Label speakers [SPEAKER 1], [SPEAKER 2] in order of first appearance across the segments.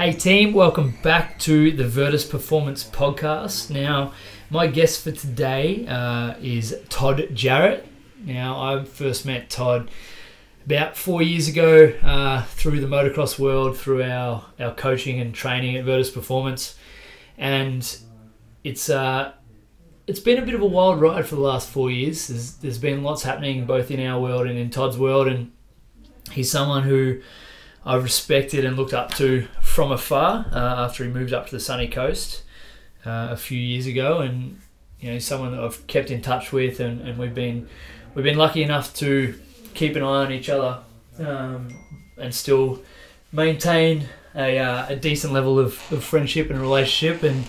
[SPEAKER 1] Hey team, welcome back to the Virtus Performance Podcast. Now, my guest for today uh, is Todd Jarratt. Now, I first met Todd about four years ago uh, through the motocross world, through our, our coaching and training at Virtus Performance, and it's uh, it's been a bit of a wild ride for the last four years. There's, there's been lots happening both in our world and in Todd's world, and he's someone who I've respected and looked up to from afar uh, after he moved up to the sunny coast uh, a few years ago, and you know someone that I've kept in touch with, and, and we've been we've been lucky enough to keep an eye on each other um, and still maintain a, uh, a decent level of, of friendship and relationship. And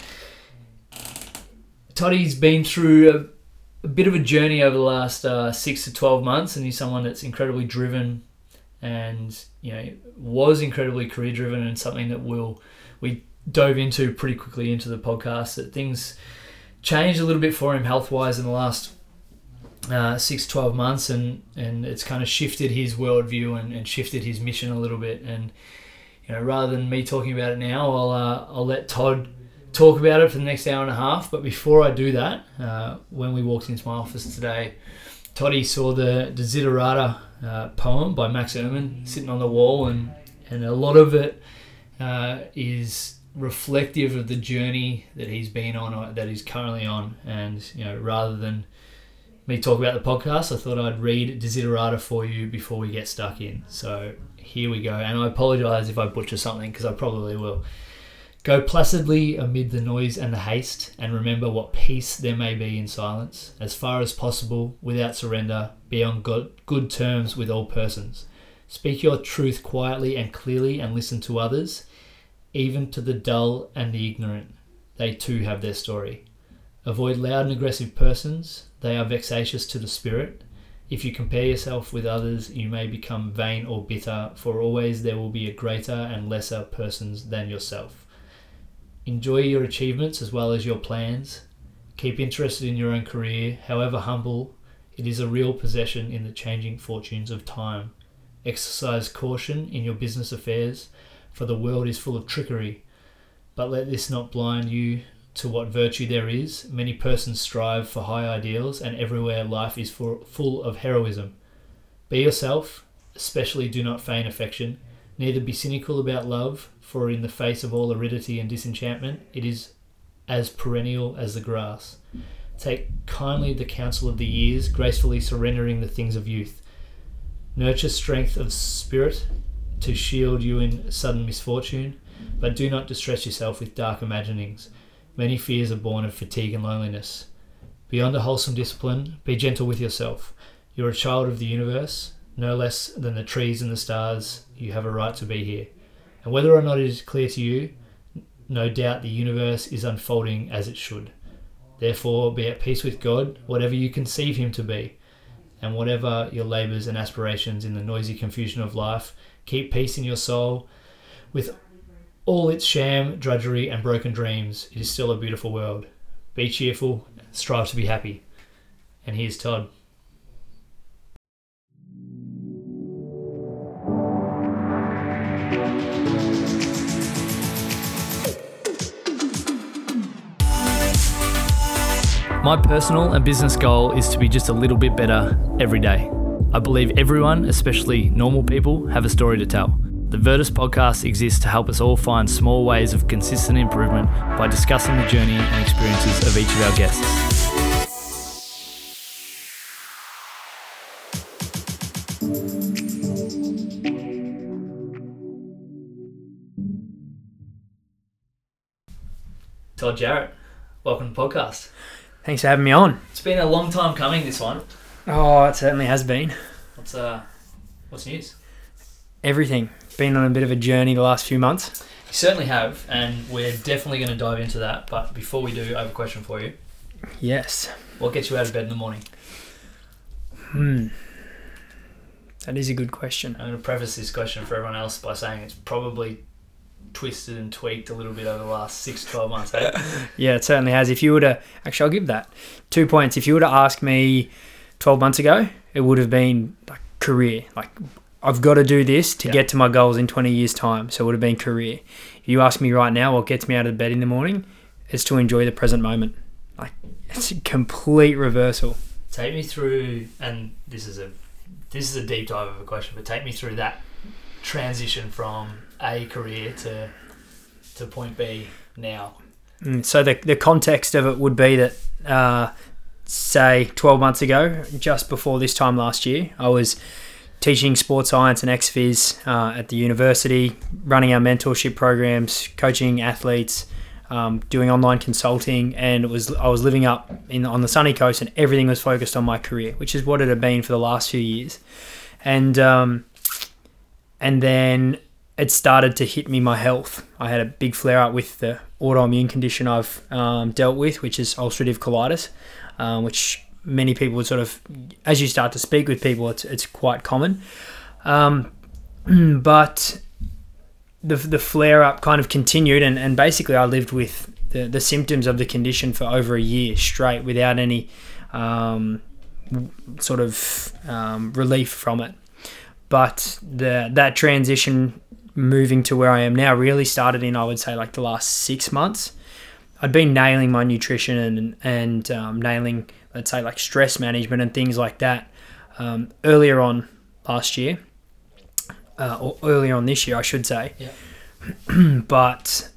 [SPEAKER 1] Toddy's been through a, a bit of a journey over the last uh, six to twelve months, and he's someone that's incredibly driven and you know was incredibly career driven and something that will we dove into pretty quickly into the podcast that things changed a little bit for him health wise in the last uh, six, 12 months and, and it's kind of shifted his worldview and, and shifted his mission a little bit. And, you know, rather than me talking about it now, I'll, uh, I'll let Todd talk about it for the next hour and a half. But before I do that, uh, when we walked into my office today, Toddy saw the Desiderata uh, poem by Max Ehrmann sitting on the wall, and, and a lot of it uh, is reflective of the journey that he's been on, or that he's currently on. And, you know, rather than me talk about the podcast, I thought I'd read Desiderata for you before we get stuck in. So here we go. And I apologize if I butcher something because I probably will. Go placidly amid the noise and the haste, and remember what peace there may be in silence, as far as possible, without surrender, be on good, terms with all persons. Speak your truth quietly and clearly, and listen to others, even to the dull and the ignorant. They too have their story. Avoid loud and aggressive persons, they are vexatious to the spirit. If you compare yourself with others, you may become vain or bitter, for always there will be a greater and lesser persons than yourself. Enjoy your achievements as well as your plans. Keep interested in your own career, however humble, it is a real possession in the changing fortunes of time. Exercise caution in your business affairs, for the world is full of trickery. But let this not blind you to what virtue there is. Many persons strive for high ideals, and everywhere life is full of heroism. Be yourself, especially do not feign affection. Neither be cynical about love, for in the face of all aridity and disenchantment, it is as perennial as the grass. Take kindly the counsel of the years, gracefully surrendering the things of youth. Nurture strength of spirit to shield you in sudden misfortune, but do not distress yourself with dark imaginings Many fears are born of fatigue and loneliness. Beyond a wholesome discipline, be gentle with yourself. You're a child of the universe, no less than the trees and the stars. You have a right to be here. And whether or not it is clear to you, no doubt the universe is unfolding as it should. Therefore, be at peace with God, whatever you conceive Him to be, and whatever your labours and aspirations in the noisy confusion of life, keep peace in your soul with all its sham, drudgery, and broken dreams, it is still a beautiful world. Be cheerful, strive to be happy. And here's Todd. My personal and business goal is to be just a little bit better every day. I believe everyone, especially normal people, have a story to tell. The Virtus podcast exists to help us all find small ways of consistent improvement by discussing the journey and experiences of each of our guests. Todd Jarratt, welcome to the podcast.
[SPEAKER 2] Thanks for having me on.
[SPEAKER 1] It's been a long time coming. This one.
[SPEAKER 2] Oh, it certainly has been.
[SPEAKER 1] What's uh, what's news?
[SPEAKER 2] Everything been on a bit of a journey the last few months.
[SPEAKER 1] You certainly have, and we're definitely going to dive into that. But before we do, I have a question for you.
[SPEAKER 2] Yes.
[SPEAKER 1] What gets you out of bed in the morning?
[SPEAKER 2] Hmm. That is a good question.
[SPEAKER 1] I'm going to preface this question for everyone else by saying it's probably twisted and tweaked a little bit over the last six, 12 months. Eh?
[SPEAKER 2] yeah, it certainly has. If you were to, actually, I'll give that two points. If you were to ask me 12 months ago, it would have been like career, like I've got to do this to
[SPEAKER 1] Yeah.
[SPEAKER 2] get to my goals in 20 years' time. So it would have been career. If you ask me right now, what gets me out of bed in the morning is to enjoy the present moment. Like it's a complete reversal.
[SPEAKER 1] Take me through, and this is a this is a deep dive of a question, but take me through that transition from a career to to point B now.
[SPEAKER 2] Mm, So the the context of it would be that, uh, say, 12 months ago, just before this time last year, I was teaching sports science and XFIS uh, at the university, running our mentorship programs, coaching athletes, um, doing online consulting, and it was I was living up in on the sunny coast, and everything was focused on my career, which is what it had been for the last few years, and um, and then it started to hit me my health. I had a big flare up with the autoimmune condition I've um, dealt with, which is ulcerative colitis, um, which many people sort of, as you start to speak with people, it's, it's quite common. Um, but the, the flare up kind of continued, and, and basically I lived with the, the symptoms of the condition for over a year straight without any um, sort of um, relief from it. But the that transition moving to where I am now really started in I would say like the last six months. I'd been nailing my nutrition and and um, nailing let's say like stress management and things like that um, earlier on last year, uh, or earlier on this year I should say. but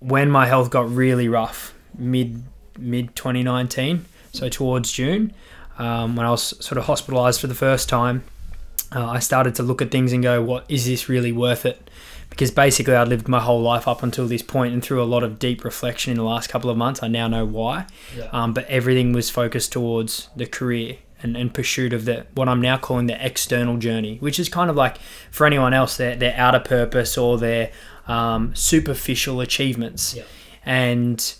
[SPEAKER 2] when my health got really rough, mid mid 2019, so towards June, um, when I was sort of hospitalised for the first time, uh, I started to look at things and go, "What is this really worth it?" Because basically, I'd lived my whole life up until this point, and through a lot of deep reflection in the last couple of months, I now know why.
[SPEAKER 1] Yeah.
[SPEAKER 2] Um, but everything was focused towards the career and, and pursuit of the what I'm now calling the external journey, which is kind of like for anyone else their their outer purpose or their um, superficial achievements.
[SPEAKER 1] Yeah.
[SPEAKER 2] And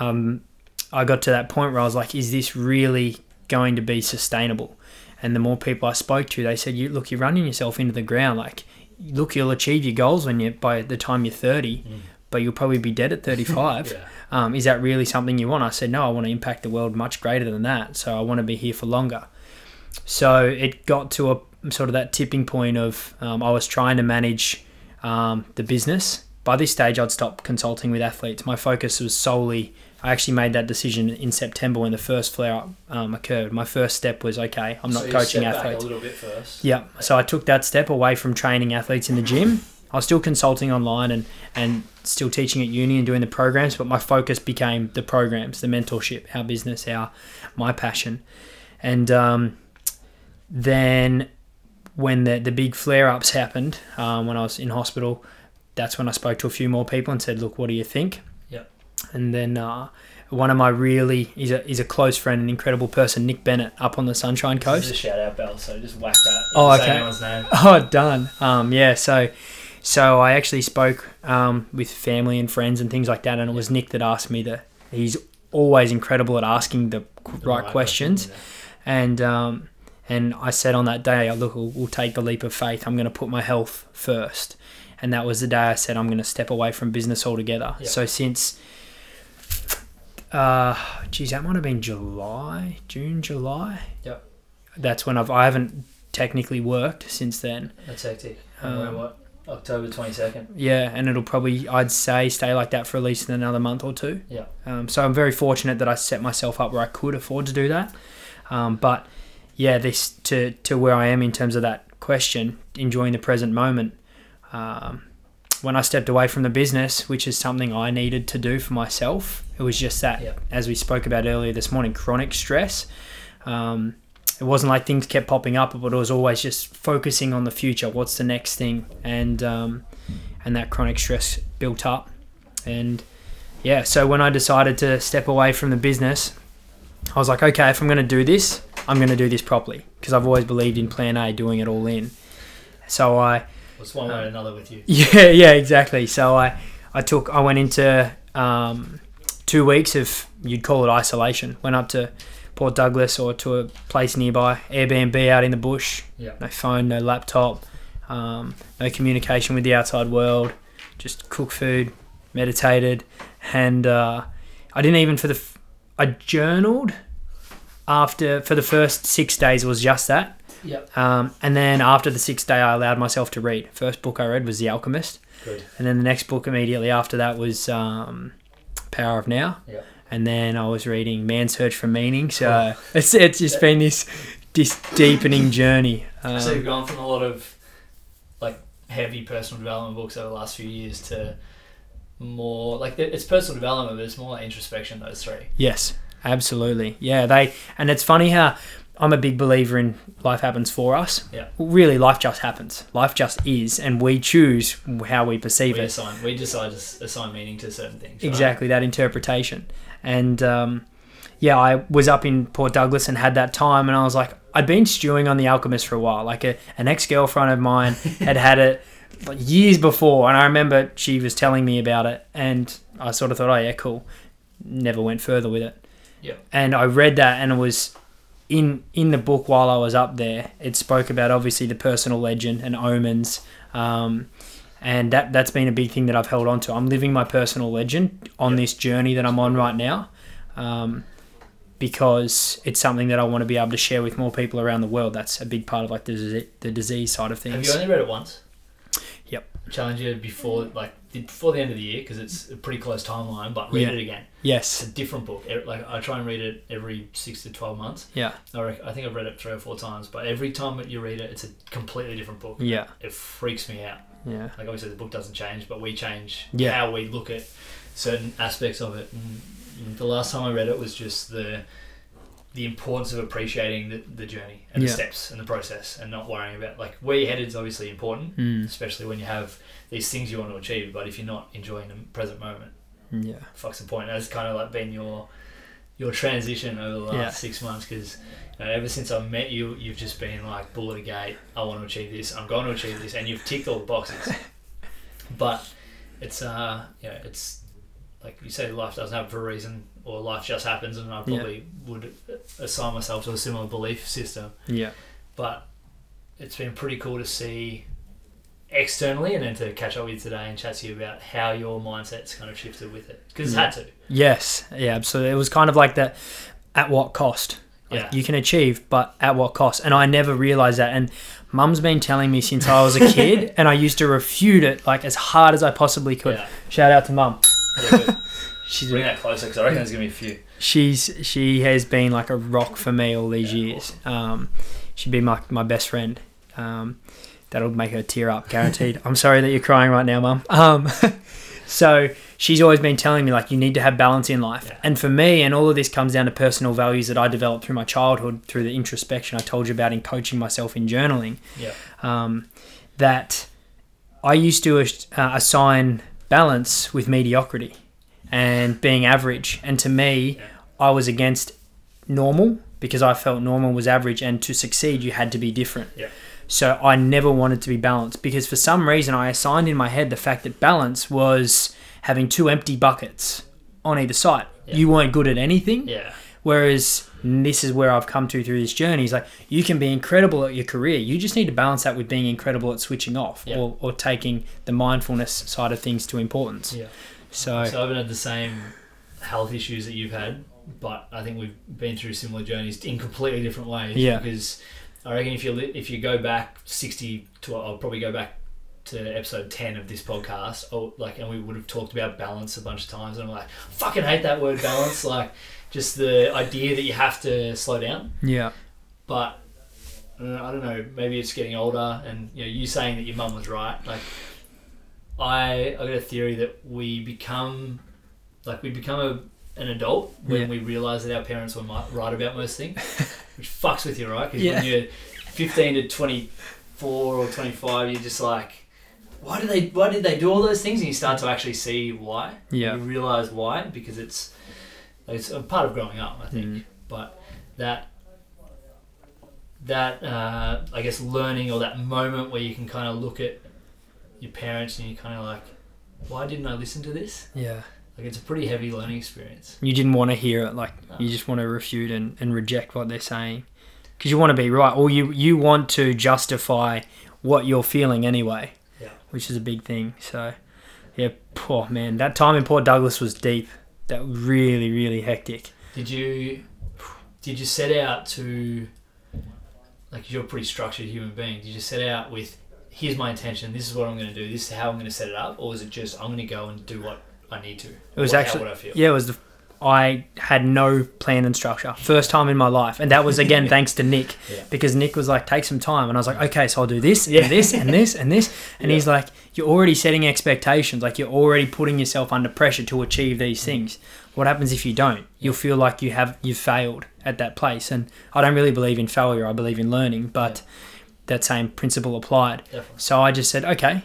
[SPEAKER 2] um, I got to that point where I was like, is this really going to be sustainable? And the more people I spoke to, they said, "You look, you're running yourself into the ground. Like, look, you'll achieve your goals when you by the time you're 30,
[SPEAKER 1] Mm.
[SPEAKER 2] but you'll probably be dead at 35.
[SPEAKER 1] Yeah.
[SPEAKER 2] um, is that really something you want? I said, no, I want to impact the world much greater than that. So I want to be here for longer. So it got to a sort of that tipping point of um, I was trying to manage um, the business. By this stage, I'd stopped consulting with athletes. My focus was solely. I actually made that decision in September when the first flare up um, occurred. My first step was okay. I'm not
[SPEAKER 1] So
[SPEAKER 2] coaching athletes.
[SPEAKER 1] a little bit first.
[SPEAKER 2] Yeah. So I took that step away from training athletes in the gym. I was still consulting online and, and still teaching at uni and doing the programs, but my focus became the programs, the mentorship, our business, our my passion. And um, then when the, the big flare ups happened, um, when I was in hospital, that's when I spoke to a few more people and said, Look, what do you think?
[SPEAKER 1] Yep.
[SPEAKER 2] And then uh, one of my really, he's a, he's a close friend, an incredible person, Nick Bennett, up on the Sunshine Coast.
[SPEAKER 1] This is a shout out bell, so just whack that.
[SPEAKER 2] Oh, okay. Oh, done. Um, yeah. So, so I actually spoke um, with family and friends and things like that, and it was Nick that asked me that. He's always incredible at asking the,
[SPEAKER 1] The
[SPEAKER 2] right, questions,
[SPEAKER 1] question,
[SPEAKER 2] and um, and I said on that day, look, we'll, we'll take the leap of faith. I'm going to put my health first, and that was the day I said I'm going to step away from business altogether.
[SPEAKER 1] Yeah.
[SPEAKER 2] So since. Uh, geez, that might have been July, June, July.
[SPEAKER 1] Yep.
[SPEAKER 2] That's when I've I haven't technically worked since then.
[SPEAKER 1] That's hectic.
[SPEAKER 2] Um,
[SPEAKER 1] what? October 22nd.
[SPEAKER 2] Yeah, and it'll probably I'd say stay like that for at least another month or two.
[SPEAKER 1] Yeah.
[SPEAKER 2] Um, so I'm very fortunate that I set myself up where I could afford to do that. Um, but yeah, this to to where I am in terms of that question, enjoying the present moment. Um, when I stepped away from the business, which is something I needed to do for myself, it was just that,
[SPEAKER 1] Yeah.
[SPEAKER 2] as we spoke about earlier this morning, chronic stress. Um, it wasn't like things kept popping up, but it was always just focusing on the future. What's the next thing? And um, and that chronic stress built up. And yeah, so when I decided to step away from the business, I was like, okay, if I'm going to do this, I'm going to do this properly because I've always believed in Plan A, doing it all in. So I
[SPEAKER 1] It's one way or another with you.
[SPEAKER 2] yeah, yeah, exactly. So I, I took, I went into um, two weeks of, you'd call it isolation. Went up to Port Douglas or to a place nearby, Airbnb out in the bush.
[SPEAKER 1] Yeah.
[SPEAKER 2] No phone, no laptop, um, no communication with the outside world. Just cook food, meditated, and uh, I didn't even for the, f- I journaled after for the first six days. It was just that.
[SPEAKER 1] Yep.
[SPEAKER 2] Um, and then after the sixth day, I allowed myself to read. First book I read was The Alchemist.
[SPEAKER 1] Good.
[SPEAKER 2] And then the next book immediately after that was um, Power of Now.
[SPEAKER 1] Yeah.
[SPEAKER 2] And then I was reading Man's Search for Meaning. So it's, it's just been this this deepening journey. Um,
[SPEAKER 1] so you've gone from a lot of like heavy personal development books over the last few years to more like it's personal development, but it's more like introspection. Those three.
[SPEAKER 2] Yes, absolutely. Yeah, they and it's funny how I'm a big believer in life happens for us.
[SPEAKER 1] Yeah.
[SPEAKER 2] Really, life just happens. Life just is, and we choose how we perceive
[SPEAKER 1] We
[SPEAKER 2] it.
[SPEAKER 1] assign we decide to assign meaning to certain things. right?
[SPEAKER 2] Exactly that interpretation. And um, yeah, I was up in Port Douglas and had that time, and I was like, I'd been stewing on The Alchemist for a while. Like a, an ex girlfriend of mine had had it years before, and I remember she was telling me about it, and I sort of thought, oh yeah, cool. Never went further with it.
[SPEAKER 1] Yep.
[SPEAKER 2] And I read that, and it was in in the book while I was up there. It spoke about obviously the personal legend and omens. Um, and that that's been a big thing that I've held on to. I'm living my personal legend on
[SPEAKER 1] Yep.
[SPEAKER 2] this journey that I'm on right now, um, because it's something that I want to be able to share with more people around the world. That's a big part of like the disease, the disease side of things.
[SPEAKER 1] Have you only read it once?
[SPEAKER 2] Yep.
[SPEAKER 1] Challenge you before like before the end of the year because it's a pretty close timeline. But read
[SPEAKER 2] Yeah.
[SPEAKER 1] it again.
[SPEAKER 2] Yes, It's
[SPEAKER 1] a different book. Like I try and read it every six to twelve months.
[SPEAKER 2] Yeah.
[SPEAKER 1] I, I think I've read it three or four times, but every time that you read it, it's a completely different book.
[SPEAKER 2] Yeah.
[SPEAKER 1] It freaks me out.
[SPEAKER 2] Yeah.
[SPEAKER 1] Like obviously the book doesn't change, but we change
[SPEAKER 2] Yeah.
[SPEAKER 1] how we look at certain aspects of it. And the last time I read it was just the the importance of appreciating the, the journey and
[SPEAKER 2] Yeah.
[SPEAKER 1] the steps and the process, and not worrying about like where you're headed is obviously important,
[SPEAKER 2] Mm.
[SPEAKER 1] especially when you have these things you want to achieve. But if you're not enjoying the present moment,
[SPEAKER 2] Yeah.
[SPEAKER 1] fuck's the point. That's kind of like been your your transition over the last
[SPEAKER 2] Yeah.
[SPEAKER 1] six months because you know, ever since I met you, you've just been like bullet gate. I want to achieve this. I'm going to achieve this, and you've ticked all the boxes. but it's uh, you know, it's like you say, life doesn't happen for a reason, or life just happens, and I
[SPEAKER 2] Yeah.
[SPEAKER 1] probably would assign myself to a similar belief system.
[SPEAKER 2] Yeah.
[SPEAKER 1] But it's been pretty cool to see externally, and then to catch up with you today and chat to you about how your mindset's kind of shifted with it because it's had to.
[SPEAKER 2] Yes. Yeah. Absolutely. It was kind of like that. At what cost? Like,
[SPEAKER 1] Yeah.
[SPEAKER 2] You can achieve, but at what cost? And I never realized that. And mum's been telling me since I was a kid, and I used to refute it like as hard as I possibly could.
[SPEAKER 1] Yeah.
[SPEAKER 2] Shout out to mum.
[SPEAKER 1] Yeah.
[SPEAKER 2] She's
[SPEAKER 1] Bring that closer because I reckon there's gonna be a few.
[SPEAKER 2] she's she has been like a rock for me all these years. Um, she'd be my my best friend. Um, that'll make her tear up, guaranteed. I'm sorry that you're crying right now, mum. Um, so she's always been telling me like you need to have balance in life,
[SPEAKER 1] Yeah.
[SPEAKER 2] and for me, and all of this comes down to personal values that I developed through my childhood, through the introspection I told you about in coaching myself in journaling.
[SPEAKER 1] Yeah.
[SPEAKER 2] Um, that I used to uh, assign balance with mediocrity and being average, and to me. I was against normal because I felt normal was average, and to succeed, you had to be different.
[SPEAKER 1] Yeah.
[SPEAKER 2] So I never wanted to be balanced because for some reason I assigned in my head the fact that balance was having two empty buckets on either side.
[SPEAKER 1] Yeah.
[SPEAKER 2] You weren't good at anything.
[SPEAKER 1] Yeah.
[SPEAKER 2] Whereas this is where I've come to through this journey. Is like you can be incredible at your career. You just need to balance that with being incredible at switching off
[SPEAKER 1] Yeah.
[SPEAKER 2] or, or taking the mindfulness side of things to importance.
[SPEAKER 1] Yeah.
[SPEAKER 2] So,
[SPEAKER 1] So I haven't had the same health issues that you've had, but I think we've been through similar journeys in completely different ways.
[SPEAKER 2] Yeah.
[SPEAKER 1] Because I reckon if you li- if you go back sixty to I'll probably go back to episode ten of this podcast, or like, and we would have talked about balance a bunch of times, and I'm like, fucking hate that word balance, like just the idea that you have to slow down.
[SPEAKER 2] yeah,
[SPEAKER 1] but I don't know, I don't know, maybe it's getting older and you know you saying that your mum was right like I I got a theory that we become like we become a, an adult when
[SPEAKER 2] Yeah.
[SPEAKER 1] we realize that our parents were right about most things which fucks with you right because
[SPEAKER 2] Yeah.
[SPEAKER 1] when you're 15 to 24 or 25 you're just like why did they why did they do all those things and you start to actually see why
[SPEAKER 2] Yeah.
[SPEAKER 1] you realize why because it's it's a part of growing up I think
[SPEAKER 2] Mm.
[SPEAKER 1] but that that uh, I guess learning or that moment where you can kind of look at your parents and you're kind of like, why didn't I listen to this?
[SPEAKER 2] yeah.
[SPEAKER 1] Like it's a pretty heavy learning experience.
[SPEAKER 2] You didn't want to hear it. Like
[SPEAKER 1] No.
[SPEAKER 2] you just want to refute and, and reject what they're saying because you want to be right, or you you want to justify what you're feeling anyway.
[SPEAKER 1] Yeah.
[SPEAKER 2] which is a big thing. So, yeah, poor man, that time in Port Douglas was deep. That was really really hectic.
[SPEAKER 1] Did you did you set out to like you're a pretty structured human being. Did you set out with, here's my intention, this is what I'm going to do, this is how I'm going to set it up, or was it just I'm going to go and do what I need to?
[SPEAKER 2] It was
[SPEAKER 1] What-
[SPEAKER 2] actually
[SPEAKER 1] would I feel?
[SPEAKER 2] yeah, it was the I had no plan and structure. First time in my life. And that was again thanks to Nick.
[SPEAKER 1] Yeah.
[SPEAKER 2] Because Nick was like, take some time. And I was like, okay, so I'll do this
[SPEAKER 1] Yeah.
[SPEAKER 2] and this and this and this. And
[SPEAKER 1] Yeah.
[SPEAKER 2] he's like, You're already setting expectations. Like you're already putting yourself under pressure to achieve these
[SPEAKER 1] Mm.
[SPEAKER 2] things. What happens if you don't? You'll feel like you have you've failed at that place. And I don't really believe in failure. I believe in learning, but that same principle applied.
[SPEAKER 1] Definitely.
[SPEAKER 2] So I just said, okay.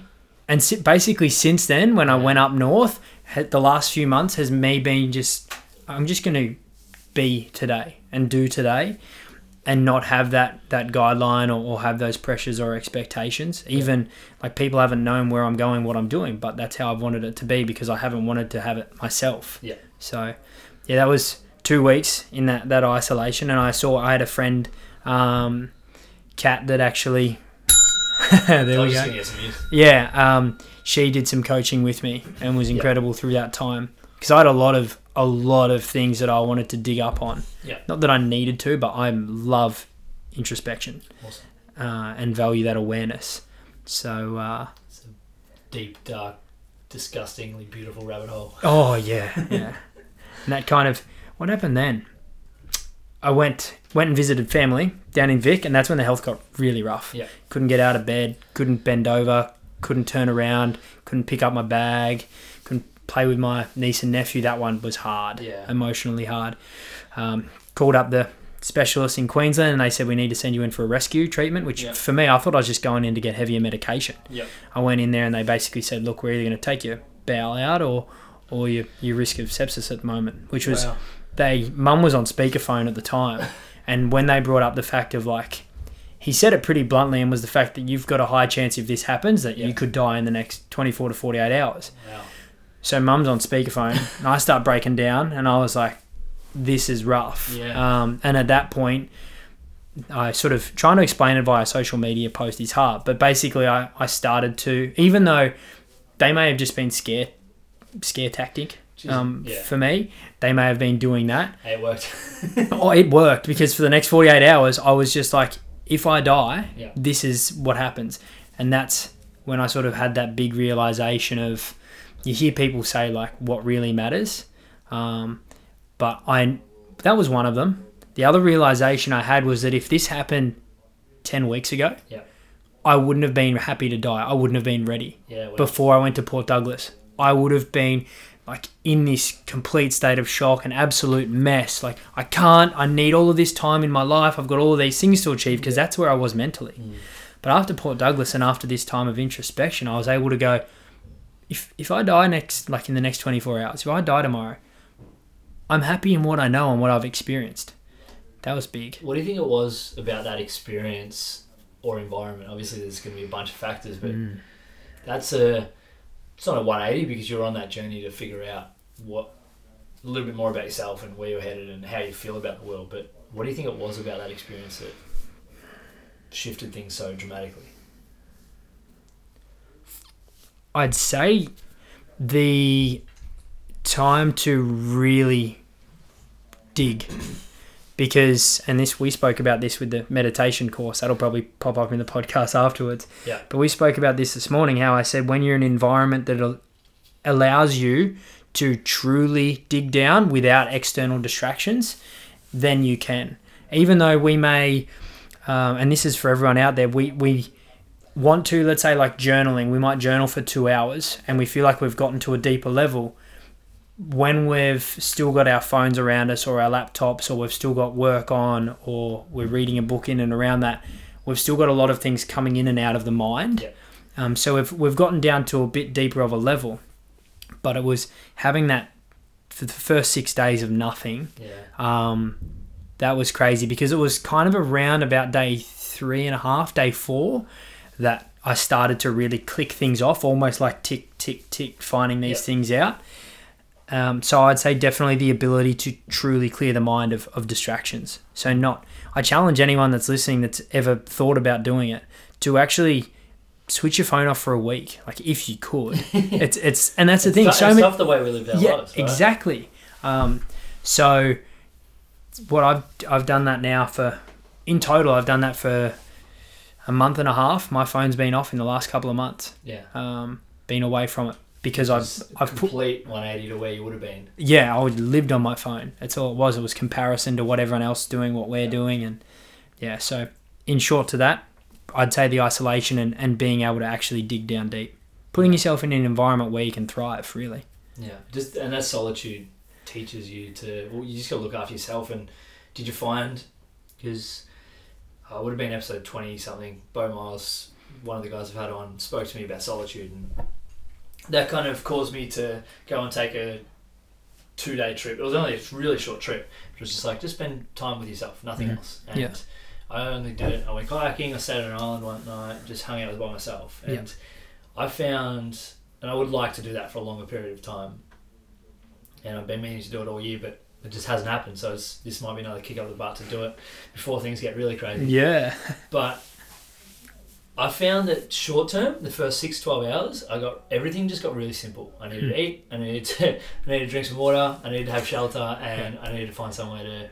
[SPEAKER 2] And si- basically, since then, when I went up north, the last few months has me been just, I'm just going to be today and do today and not have that, that guideline or, or have those pressures or expectations. Even like people haven't known where I'm going, what I'm doing, but that's how I've wanted it to be because I haven't wanted to have it myself.
[SPEAKER 1] Yeah.
[SPEAKER 2] So, yeah, that was two weeks in that, that isolation. And I saw, I had a friend, um, Kat, that actually. there we go.
[SPEAKER 1] just going to get some news.
[SPEAKER 2] Yeah, um, she did some coaching with me and was incredible through that time because I had a lot of a lot of things that I wanted to dig up on.
[SPEAKER 1] Yeah.
[SPEAKER 2] Not that I needed to, but I love introspection
[SPEAKER 1] Awesome.
[SPEAKER 2] uh, and value that awareness. So, uh,
[SPEAKER 1] It's a deep, dark, disgustingly beautiful rabbit hole.
[SPEAKER 2] oh yeah, yeah. and that kind of what happened then? I went went and visited family down in Vic, and that's when the health got really rough.
[SPEAKER 1] Yeah.
[SPEAKER 2] couldn't get out of bed, couldn't bend over, couldn't turn around, couldn't pick up my bag, couldn't play with my niece and nephew. That one was hard,
[SPEAKER 1] Yeah.
[SPEAKER 2] emotionally hard. Um, called up the specialist in Queensland, and they said we need to send you in for a rescue treatment. Which
[SPEAKER 1] Yeah.
[SPEAKER 2] for me, I thought I was just going in to get heavier medication.
[SPEAKER 1] Yep.
[SPEAKER 2] I went in there, and they basically said, "Look, we're either going to take your bowel out, or or your your risk of sepsis at the moment," which was
[SPEAKER 1] Wow.
[SPEAKER 2] They mum was on speakerphone at the time and when they brought up the fact of like he said it pretty bluntly and was the fact that you've got a high chance if this happens that
[SPEAKER 1] Yeah.
[SPEAKER 2] you could die in the next 24 to 48 hours
[SPEAKER 1] Wow.
[SPEAKER 2] so mum's on speakerphone and i start breaking down and i was like this is rough
[SPEAKER 1] Yeah.
[SPEAKER 2] um, and at that point i sort of trying to explain it via social media post is hard but basically i, I started to even though they may have just been scare scare tactic
[SPEAKER 1] Just-
[SPEAKER 2] um,
[SPEAKER 1] yeah.
[SPEAKER 2] for me they may have been doing that
[SPEAKER 1] Hey, it worked.
[SPEAKER 2] Oh, it worked because for the next 48 hours, I was just like, if I die,
[SPEAKER 1] Yeah.
[SPEAKER 2] this is what happens. And that's when I sort of had that big realization of you hear people say, like, what really matters. Um, but I, that was one of them. The other realization I had was that if this happened 10 weeks ago,
[SPEAKER 1] Yeah.
[SPEAKER 2] I wouldn't have been happy to die. I wouldn't have been ready
[SPEAKER 1] yeah.
[SPEAKER 2] Before I went to Port Douglas. I would have been like in this complete state of shock and absolute mess. Like I can't. I need all of this time in my life. I've got all of these things to achieve because that's where I was mentally. But after Port Douglas and after this time of introspection, I was able to go. If if I die next, like in the next twenty four hours, if I die tomorrow, I'm happy in what I know and what I've experienced. That was big.
[SPEAKER 1] What do you think it was about that experience or environment? Obviously, there's going to be a bunch of factors, but
[SPEAKER 2] Mm.
[SPEAKER 1] that's a it's not a 180 because you're on that journey to figure out what a little bit more about yourself and where you're headed and how you feel about the world. But what do you think it was about that experience that shifted things so dramatically?
[SPEAKER 2] I'd say the time to really dig because and this we spoke about this with the meditation course that'll probably pop up in the podcast afterwards.
[SPEAKER 1] Yeah.
[SPEAKER 2] but we spoke about this this morning how i said when you're in an environment that allows you to truly dig down without external distractions then you can. Even though we may um, and this is for everyone out there we we want to let's say like journaling we might journal for two hours and we feel like we've gotten to a deeper level when we've still got our phones around us or our laptops or we've still got work on or we're reading a book in and around that we've still got a lot of things coming in and out of the mind
[SPEAKER 1] Yeah.
[SPEAKER 2] um, so we've, we've gotten down to a bit deeper of a level but it was having that for the first six days of nothing
[SPEAKER 1] Yeah.
[SPEAKER 2] um, that was crazy because it was kind of around about day three and a half, day four, that I started to really click things off, almost like tick, tick, tick, finding these
[SPEAKER 1] Yep.
[SPEAKER 2] things out. Um, so I'd say definitely the ability to truly clear the mind of, of distractions. So not, I challenge anyone that's listening that's ever thought about doing it to actually switch your phone off for a week, like if you could. it's it's and that's the thing. So
[SPEAKER 1] it's
[SPEAKER 2] many,
[SPEAKER 1] tough the way we live our
[SPEAKER 2] yeah,
[SPEAKER 1] lives. Right?
[SPEAKER 2] exactly. Um, so what I've I've done that now for in total, I've done that for a month and a half. My phone's been off in the last couple of months.
[SPEAKER 1] Yeah.
[SPEAKER 2] Um, been away from it because I've
[SPEAKER 1] It's
[SPEAKER 2] I've put
[SPEAKER 1] complete 180 to where you would have been.
[SPEAKER 2] yeah, I lived on my phone. That's all it was. It was comparison to what everyone else is doing, what we're
[SPEAKER 1] Yeah.
[SPEAKER 2] doing, and yeah. So, in short, to that, I'd say the isolation and, and being able to actually dig down deep, putting yourself in an environment where you can thrive. Really.
[SPEAKER 1] Yeah, just and that solitude teaches you to. Well, you just got to look after yourself. And did you find because uh, I would have been episode twenty something? Bo Miles, one of the guys I've had on, spoke to me about solitude, and that kind of caused me to go and take a two day trip. It was only a really short trip. It was just like just spend time with yourself, nothing else. And
[SPEAKER 2] Yeah.
[SPEAKER 1] I only did it. I went kayaking. I sat on an island one night, just hung out by myself, and
[SPEAKER 2] Yeah.
[SPEAKER 1] I found, and I would like to do that for a longer period of time. And I've been meaning to do it all year, but it just hasn't happened. So it's, this might be another kick up the butt to do it before things get really crazy.
[SPEAKER 2] Yeah.
[SPEAKER 1] But I found that short term, the first six, 12 hours, I got everything just got really simple. I needed
[SPEAKER 2] Hmm.
[SPEAKER 1] to eat, I needed to, I needed to drink some water, I needed to have shelter, and I needed to find somewhere to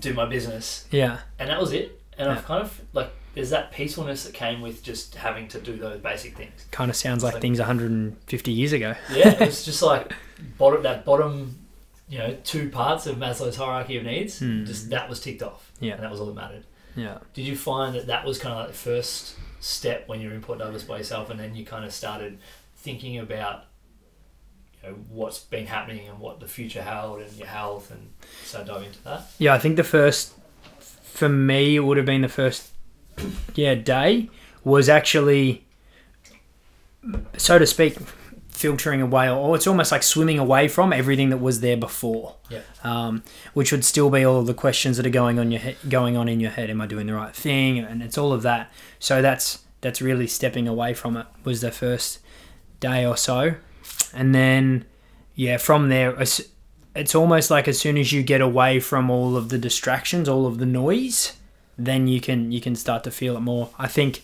[SPEAKER 1] do my business.
[SPEAKER 2] Yeah.
[SPEAKER 1] And that was it. And
[SPEAKER 2] Yeah.
[SPEAKER 1] I've kind of like, there's that peacefulness that came with just having to do those basic things.
[SPEAKER 2] Kind of sounds like
[SPEAKER 1] Like-
[SPEAKER 2] things 150 years ago.
[SPEAKER 1] Yeah, it's just like bottom that bottom, you know, two parts of Maslow's hierarchy of needs.
[SPEAKER 2] Hmm.
[SPEAKER 1] Just that was ticked off,
[SPEAKER 2] Yeah.
[SPEAKER 1] and that was all that mattered.
[SPEAKER 2] Yeah.
[SPEAKER 1] Did you find that that was kind of like the first step when you were in Port Douglas by yourself, and then you kind of started thinking about, you know, what's been happening and what the future held and your health, and so dive into that.
[SPEAKER 2] Yeah, I think the first, for me, it would have been the first, yeah, day was actually, so to speak, filtering away, or it's almost like swimming away from everything that was there before.
[SPEAKER 1] Yeah.
[SPEAKER 2] Um, which would still be all of the questions that are going on your he- going on in your head. Am I doing the right thing? And it's all of that. So that's that's really stepping away from it. Was the first day or so, and then yeah, from there. it's almost like as soon as you get away from all of the distractions, all of the noise, then you can you can start to feel it more. I think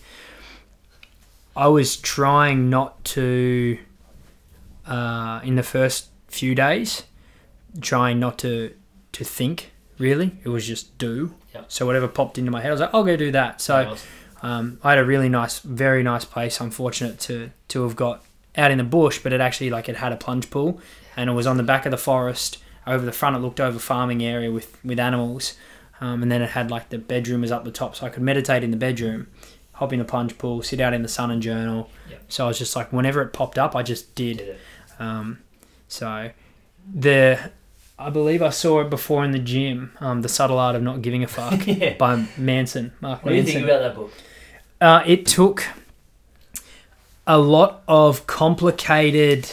[SPEAKER 2] I was trying not to uh, in the first few days, trying not to to think really. It was just do.
[SPEAKER 1] Yep.
[SPEAKER 2] So whatever popped into my head, I was like, I'll go do that. So um, I had a really nice, very nice place. I'm fortunate to to have got out in the bush, but it actually like it had a plunge pool, and it was on the back of the forest. Over the front, it looked over farming area with with animals, um, and then it had like the bedroom was up the top, so I could meditate in the bedroom, hop in the plunge pool, sit out in the sun and journal.
[SPEAKER 1] Yep.
[SPEAKER 2] So I was just like, whenever it popped up, I just did.
[SPEAKER 1] did.
[SPEAKER 2] Um, so the I believe I saw it before in the gym. Um, the subtle art of not giving a fuck
[SPEAKER 1] yeah.
[SPEAKER 2] by Manson, Mark
[SPEAKER 1] What do you think about that book?
[SPEAKER 2] Uh, it took a lot of complicated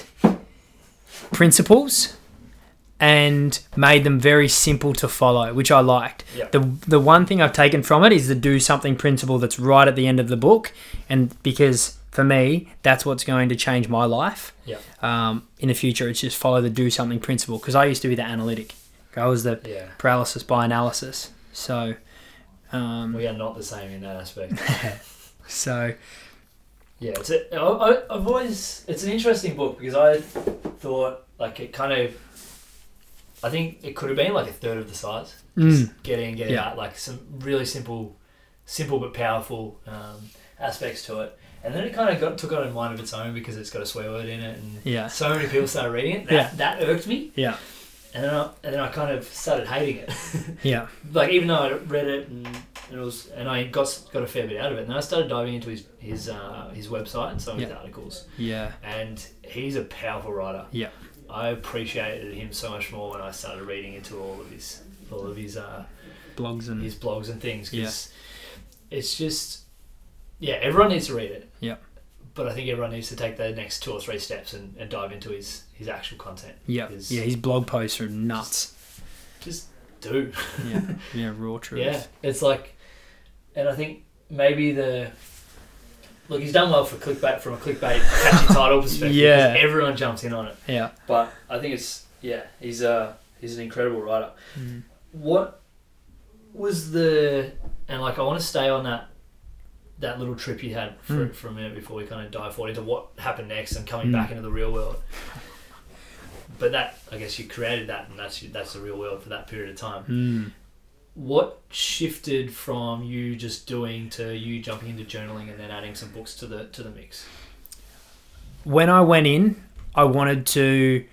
[SPEAKER 2] principles and made them very simple to follow, which I liked.
[SPEAKER 1] Yeah.
[SPEAKER 2] The the one thing I've taken from it is the do something principle that's right at the end of the book, and because for me that's what's going to change my life.
[SPEAKER 1] Yeah.
[SPEAKER 2] Um, in the future, it's just follow the do something principle because I used to be the analytic. I was the
[SPEAKER 1] Yeah.
[SPEAKER 2] paralysis by analysis. So, um,
[SPEAKER 1] We are not the same in that aspect.
[SPEAKER 2] so
[SPEAKER 1] Yeah, it's a, I, I've always it's an interesting book because I thought like it kind of I think it could have been like a third of the size.
[SPEAKER 2] mm,
[SPEAKER 1] Just get in, get
[SPEAKER 2] Yeah.
[SPEAKER 1] out, like some really simple, simple but powerful um, aspects to it. And then it kind of got took on a mind of its own because it's got a swear word in it, and
[SPEAKER 2] yeah,
[SPEAKER 1] so many people started reading it. That,
[SPEAKER 2] Yeah.
[SPEAKER 1] that irked me,
[SPEAKER 2] yeah,
[SPEAKER 1] and then I, and then I kind of started hating it.
[SPEAKER 2] yeah,
[SPEAKER 1] like even though I read it and, and it was and I got got a fair bit out of it, and then I started diving into his his uh, his website and some of his articles,
[SPEAKER 2] yeah,
[SPEAKER 1] and he's a powerful writer.
[SPEAKER 2] Yeah.
[SPEAKER 1] I appreciated him so much more when I started reading into all of his all of his uh,
[SPEAKER 2] blogs and
[SPEAKER 1] his blogs and things because it's just yeah everyone needs to read it.
[SPEAKER 2] Yeah.
[SPEAKER 1] But I think everyone needs to take the next two or three steps and, and dive into his, his actual content.
[SPEAKER 2] yeah, yeah. His blog posts are nuts.
[SPEAKER 1] Just do.
[SPEAKER 2] Yeah, yeah, raw truth.
[SPEAKER 1] Yeah, it's like, and I think maybe the look he's done well for clickbait from a clickbait catchy title perspective.
[SPEAKER 2] Yeah.
[SPEAKER 1] everyone jumps in on it.
[SPEAKER 2] yeah.
[SPEAKER 1] But I think it's yeah, he's uh he's an incredible writer.
[SPEAKER 2] Mm.
[SPEAKER 1] What was the and like I want to stay on that that little trip you had for,
[SPEAKER 2] Mm.
[SPEAKER 1] for a minute before we kind of dive forward into what happened next and coming
[SPEAKER 2] Mm.
[SPEAKER 1] back into the real world. But that I guess you created that and that's that's the real world for that period of time
[SPEAKER 2] Mm.
[SPEAKER 1] what shifted from you just doing to you jumping into journaling and then adding some books to the to the mix?
[SPEAKER 2] When I went in, I wanted to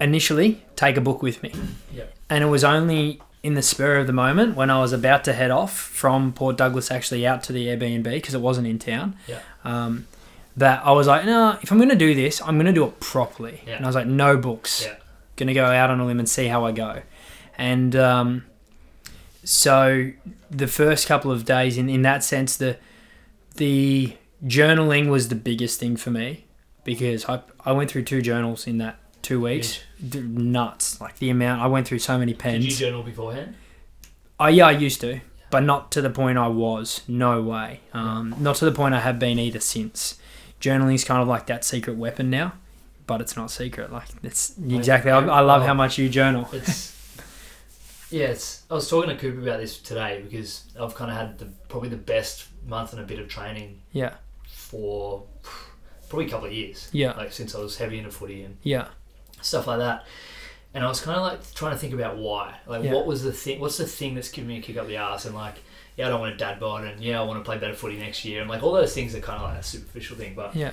[SPEAKER 2] initially take a book with me.
[SPEAKER 1] Yeah.
[SPEAKER 2] And it was only in the spur of the moment when I was about to head off from Port Douglas actually out to the Airbnb because it wasn't in town.
[SPEAKER 1] Yeah.
[SPEAKER 2] Um, that I was like, no, if I'm going to do this, I'm going to do it properly.
[SPEAKER 1] Yeah.
[SPEAKER 2] And I was like, no books.
[SPEAKER 1] Yeah.
[SPEAKER 2] Going to go out on a limb and see how I go. And um, so the first couple of days, in, in that sense, the the journaling was the biggest thing for me because I, I went through two journals in that two weeks. D- Nuts. Like the amount, I went through so many pens.
[SPEAKER 1] Did you journal beforehand?
[SPEAKER 2] Oh yeah, I used to, but not to the point I was. No way. Um, not to the point I have been either since. Journaling is kind of like that secret weapon now, but it's not secret. Like it's exactly. I, I love how much you journal.
[SPEAKER 1] It's yeah. It's. I was talking to Cooper about this today because I've kind of had the probably the best month and a bit of training
[SPEAKER 2] Yeah,
[SPEAKER 1] for probably a couple of years.
[SPEAKER 2] Yeah.
[SPEAKER 1] Like since I was heavy into footy and
[SPEAKER 2] yeah,
[SPEAKER 1] stuff like that. And I was kind of like trying to think about why. Like,
[SPEAKER 2] Yeah.
[SPEAKER 1] what was the thing? What's the thing that's giving me a kick up the ass? And like, yeah, I don't want a dad bod, and yeah, I want to play better footy next year, and like all those things are kind of like a superficial thing. But
[SPEAKER 2] yeah,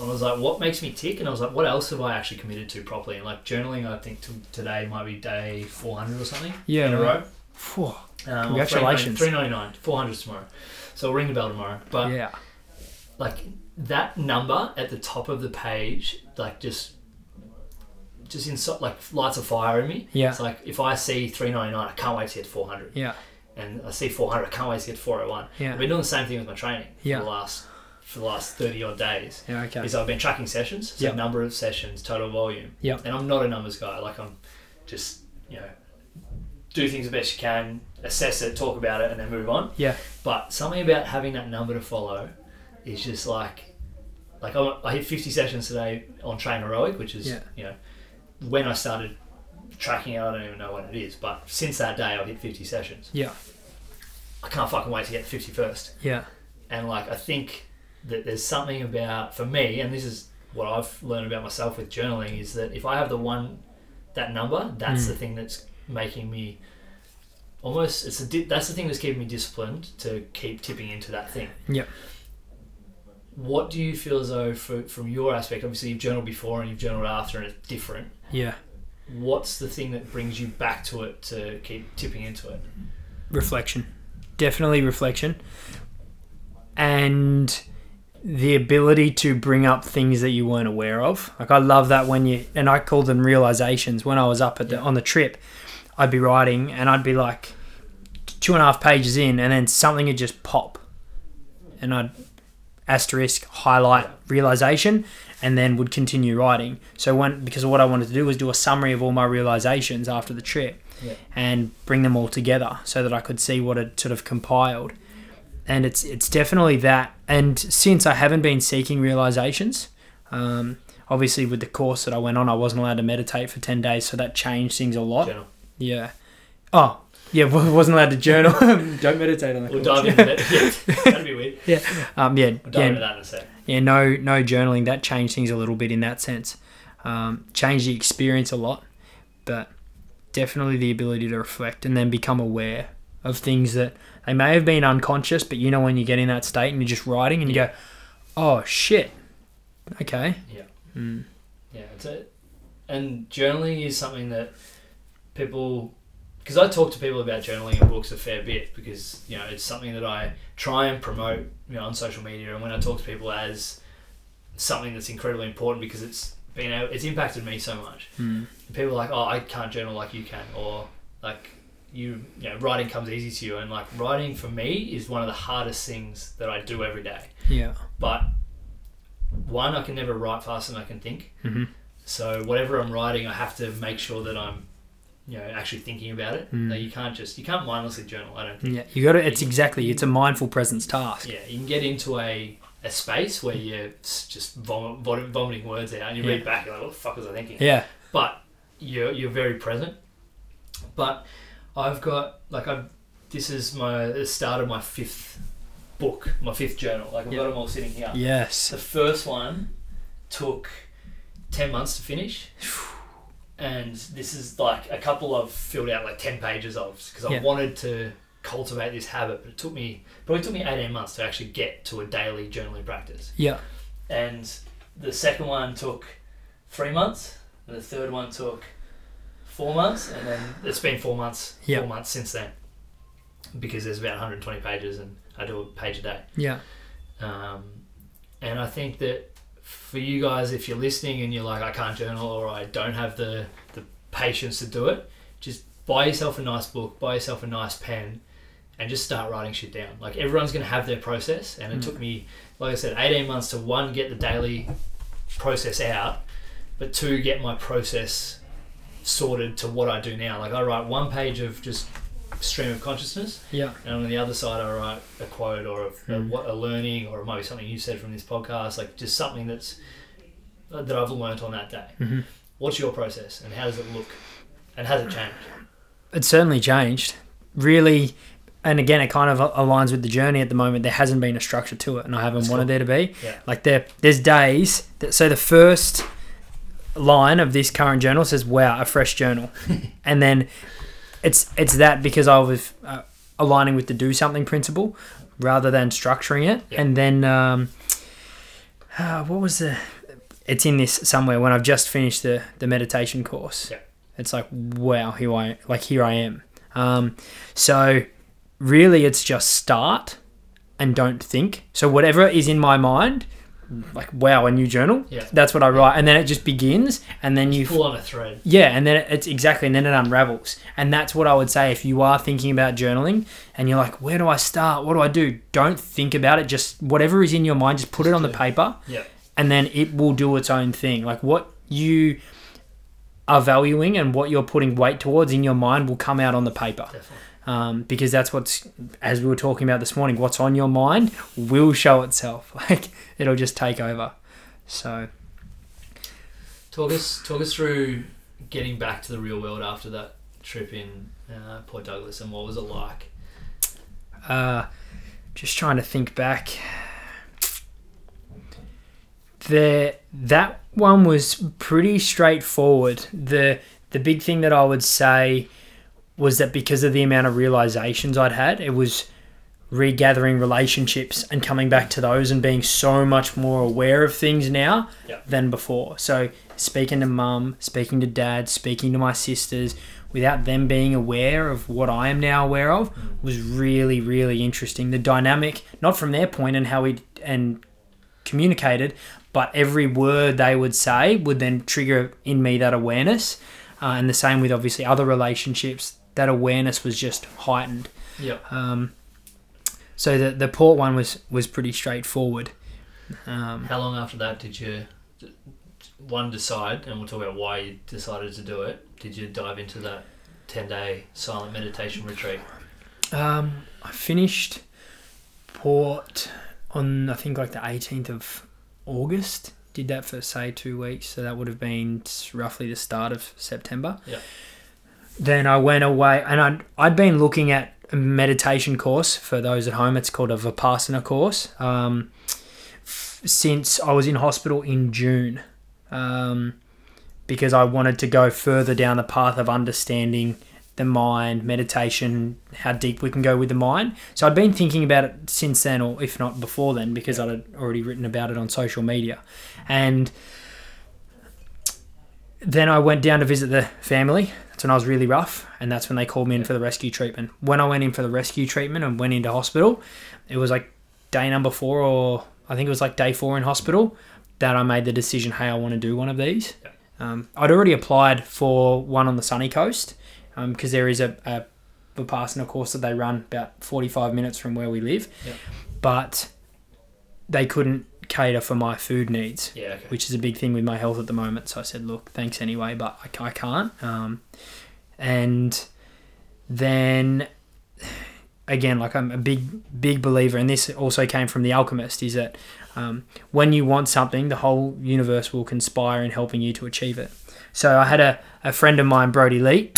[SPEAKER 1] I was like, what makes me tick? And I was like, what else have I actually committed to properly? And like journaling, I think to, today might be day four hundred or something
[SPEAKER 2] yeah.
[SPEAKER 1] in a row.
[SPEAKER 2] Phew.
[SPEAKER 1] Um,
[SPEAKER 2] Congratulations.
[SPEAKER 1] Three ninety nine, four hundred tomorrow. So I'll ring the bell tomorrow. But
[SPEAKER 2] yeah,
[SPEAKER 1] like that number at the top of the page, like just just in so, like lights a fire in me.
[SPEAKER 2] Yeah.
[SPEAKER 1] It's like if I see three ninety nine, I can't wait to four hundred,
[SPEAKER 2] yeah,
[SPEAKER 1] and I see four hundred, I can't wait to hundred oh one.
[SPEAKER 2] Yeah.
[SPEAKER 1] I've been doing the same thing with my training
[SPEAKER 2] Yeah.
[SPEAKER 1] for the last for the last thirty odd days.
[SPEAKER 2] yeah. Okay.
[SPEAKER 1] Is I've been tracking sessions, so
[SPEAKER 2] Yeah.
[SPEAKER 1] number of sessions, total volume.
[SPEAKER 2] Yeah.
[SPEAKER 1] And I'm not a numbers guy. Like I'm just you know do things the best you can, assess it, talk about it, and then move on.
[SPEAKER 2] Yeah.
[SPEAKER 1] But something about having that number to follow is just like, like I, I hit 50 sessions today on TrainHeroic, which is,
[SPEAKER 2] Yeah.
[SPEAKER 1] you know, when I started tracking it, I don't even know when it is, but since that day I've hit 50 sessions.
[SPEAKER 2] Yeah.
[SPEAKER 1] I can't fucking wait to get the 51st.
[SPEAKER 2] Yeah.
[SPEAKER 1] And like, I think that there's something about, for me, and this is what I've learned about myself with journaling, is that if I have the one, that number, that's
[SPEAKER 2] Mm.
[SPEAKER 1] the thing that's making me almost, it's a, di- that's the thing that's keeping me disciplined to keep tipping into that thing.
[SPEAKER 2] Yeah
[SPEAKER 1] What do you feel as though, for, from your aspect, obviously you've journaled before and you've journaled after, and it's different.
[SPEAKER 2] Yeah.
[SPEAKER 1] What's the thing that brings you back to it to keep tipping into it?
[SPEAKER 2] reflection. Definitely reflection. And the ability to bring up things that you weren't aware of. Like i love that when you and i call them realizations. When i was up at the, on the trip i'd be writing and i'd be like two and a half pages in and then something would just pop. And i'd asterisk highlight realization and then would continue writing so when because what i wanted to do was do a summary of all my realizations after the trip
[SPEAKER 1] Yeah.
[SPEAKER 2] and bring them all together so that I could see what it sort of compiled. And it's it's definitely that. And since I haven't been seeking realizations, um, obviously with the course that I went on, I wasn't allowed to meditate for ten days, so that changed things a lot.
[SPEAKER 1] Journal.
[SPEAKER 2] Yeah. Oh, yeah. Wasn't allowed to journal. Don't meditate on the
[SPEAKER 1] We'll
[SPEAKER 2] course.
[SPEAKER 1] dive into that. Yeah, that'd be weird.
[SPEAKER 2] Um, yeah,
[SPEAKER 1] We'll dive into
[SPEAKER 2] yeah,
[SPEAKER 1] that in a sec.
[SPEAKER 2] Yeah. No, no journaling. That changed things a little bit in that sense. Um, changed the experience a lot, but definitely the ability to reflect and then become aware of things that they may have been unconscious, but you know when you get in that state and you're just writing and you go, "Oh shit, okay."
[SPEAKER 1] Yeah.
[SPEAKER 2] Mm.
[SPEAKER 1] Yeah, it's a, and journaling is something that people, because I talk to people about journaling and books a fair bit because you know it's something that I try and promote you know on social media and when I talk to people as something that's incredibly important because it's been able, it's impacted me so much.
[SPEAKER 2] Mm.
[SPEAKER 1] People are like, oh, I can't journal like you can, or like you, you know, writing comes easy to you, and like writing for me is one of the hardest things that I do every day.
[SPEAKER 2] Yeah.
[SPEAKER 1] But one, I can never write faster than I can think.
[SPEAKER 2] hmm
[SPEAKER 1] So whatever I'm writing, I have to make sure that I'm, you know, actually thinking about it.
[SPEAKER 2] Mm.
[SPEAKER 1] Like you can't just you can't mindlessly journal. I don't think.
[SPEAKER 2] Yeah. You got to. It's exactly. It's a mindful presence task.
[SPEAKER 1] Yeah, you can get into a, a space where you're just vom- vom- vomiting words out, and you
[SPEAKER 2] Yeah.
[SPEAKER 1] read back, you're like, what the fuck was I thinking?
[SPEAKER 2] Yeah.
[SPEAKER 1] But you're you're very present. But I've got like I've this is my the start of my fifth book, my fifth journal. Like I've
[SPEAKER 2] Yeah.
[SPEAKER 1] got them all sitting here.
[SPEAKER 2] Yes.
[SPEAKER 1] The first one took ten months to finish. And this is like a couple I've filled out like ten pages of because I
[SPEAKER 2] Yeah.
[SPEAKER 1] wanted to cultivate this habit, but it took me probably took me eighteen months to actually get to a daily journaling practice.
[SPEAKER 2] Yeah.
[SPEAKER 1] And the second one took three months, and the third one took four months, and then it's been four months,
[SPEAKER 2] Yeah.
[SPEAKER 1] four months since then, because there's about 120 pages, and I do a page a day.
[SPEAKER 2] Yeah.
[SPEAKER 1] Um, and I think that for you guys, if you're listening and you're like, I can't journal or I don't have the, the patience to do it, just buy yourself a nice book, buy yourself a nice pen, and just start writing shit down. Like everyone's going to have their process. And it
[SPEAKER 2] Mm.
[SPEAKER 1] took me, like I said, 18 months to one, get the daily process out, but two, get my process sorted to what I do now. Like I write one page of just stream of consciousness
[SPEAKER 2] Yeah.
[SPEAKER 1] and on the other side, I write a quote or a, a,
[SPEAKER 2] Mm.
[SPEAKER 1] what a learning, or it might be something you said from this podcast, like just something that's that I've learnt on that day.
[SPEAKER 2] hmm
[SPEAKER 1] What's your process, and how does it look, and has it changed?
[SPEAKER 2] It's certainly changed. Really, and again, it kind of aligns with the journey at the moment. There hasn't been a structure to it, and I haven't
[SPEAKER 1] That's
[SPEAKER 2] wanted
[SPEAKER 1] cool.
[SPEAKER 2] there to be.
[SPEAKER 1] Yeah.
[SPEAKER 2] Like there, there's days. That, so the first line of this current journal says, "Wow, a fresh journal," and then it's it's that because I was uh, aligning with the do something principle rather than structuring it,
[SPEAKER 1] Yeah.
[SPEAKER 2] and then um, uh, what was the? It's in this somewhere when I've just finished the the meditation course.
[SPEAKER 1] Yeah.
[SPEAKER 2] It's like wow, here I like here I am. Um, so really, it's just start and don't think. So whatever is in my mind, like wow, a new journal.
[SPEAKER 1] Yeah.
[SPEAKER 2] That's what I write, and then it just begins, and then you
[SPEAKER 1] Pull on a thread.
[SPEAKER 2] yeah, and then it's exactly, and then it unravels. And that's what I would say if you are thinking about journaling and you're like, where do I start? What do I do? Don't think about it. Just whatever is in your mind, just put it on the paper
[SPEAKER 1] Yeah,
[SPEAKER 2] and then it will do its own thing. Like what you are valuing and what you're putting weight towards in your mind will come out on the paper.
[SPEAKER 1] definitely.
[SPEAKER 2] Um, because that's what's, as we were talking about this morning, what's on your mind will show itself. Like it'll just take over. So,
[SPEAKER 1] Talk us talk us through getting back to the real world after that trip in uh, Port Douglas, and what was it like?
[SPEAKER 2] uh, just trying to think back. The that one was pretty straightforward. The the big thing that I would say was that because of the amount of realizations I'd had, it was regathering relationships and coming back to those and being so much more aware of things now
[SPEAKER 1] Yeah.
[SPEAKER 2] than before. So speaking to mum, speaking to dad, speaking to my sisters, without them being aware of what I am now aware of, was really, really interesting. The dynamic, not from their point and how we and communicated, but every word they would say would then trigger in me that awareness. Uh, and the same with obviously other relationships. That awareness was just heightened.
[SPEAKER 1] Yeah,
[SPEAKER 2] Um, so the the port one was was pretty straightforward. Um,
[SPEAKER 1] how long after that did you one decide, and we'll talk about why you decided to do it? Did you dive into that ten day silent meditation retreat?
[SPEAKER 2] um, I finished port on I think like the 18th of August. Did that for say two weeks, so that would have been roughly the start of September.
[SPEAKER 1] Yeah.
[SPEAKER 2] Then I went away, and I'd I'd been looking at a meditation course for those at home. It's called a Vipassana course. Um, f- since I was in hospital in June, um, because I wanted to go further down the path of understanding the mind, meditation, how deep we can go with the mind. So I'd been thinking about it since then, or if not before then, because I'd already written about it on social media. And then I went down to visit the family. That's when I was really rough, and that's when they called me in for the rescue treatment. When I went in for the rescue treatment and went into hospital, it was like day number four, or I think it was like day four in hospital, that I made the decision, hey, I want to do one of these. Um, I'd already applied for one on the sunny coast because there is a, a Vipassana course that they run about 45 minutes from where we live,
[SPEAKER 1] Yeah.
[SPEAKER 2] but they couldn't cater for my food needs
[SPEAKER 1] Yeah, okay.
[SPEAKER 2] which is a big thing with my health at the moment. So I said, look, thanks anyway, but I, I can't. Um, and then again, like I'm a big, big believer, and this also came from The Alchemist, is that um, when you want something, the whole universe will conspire in helping you to achieve it. So I had a, a friend of mine, Brody Lee,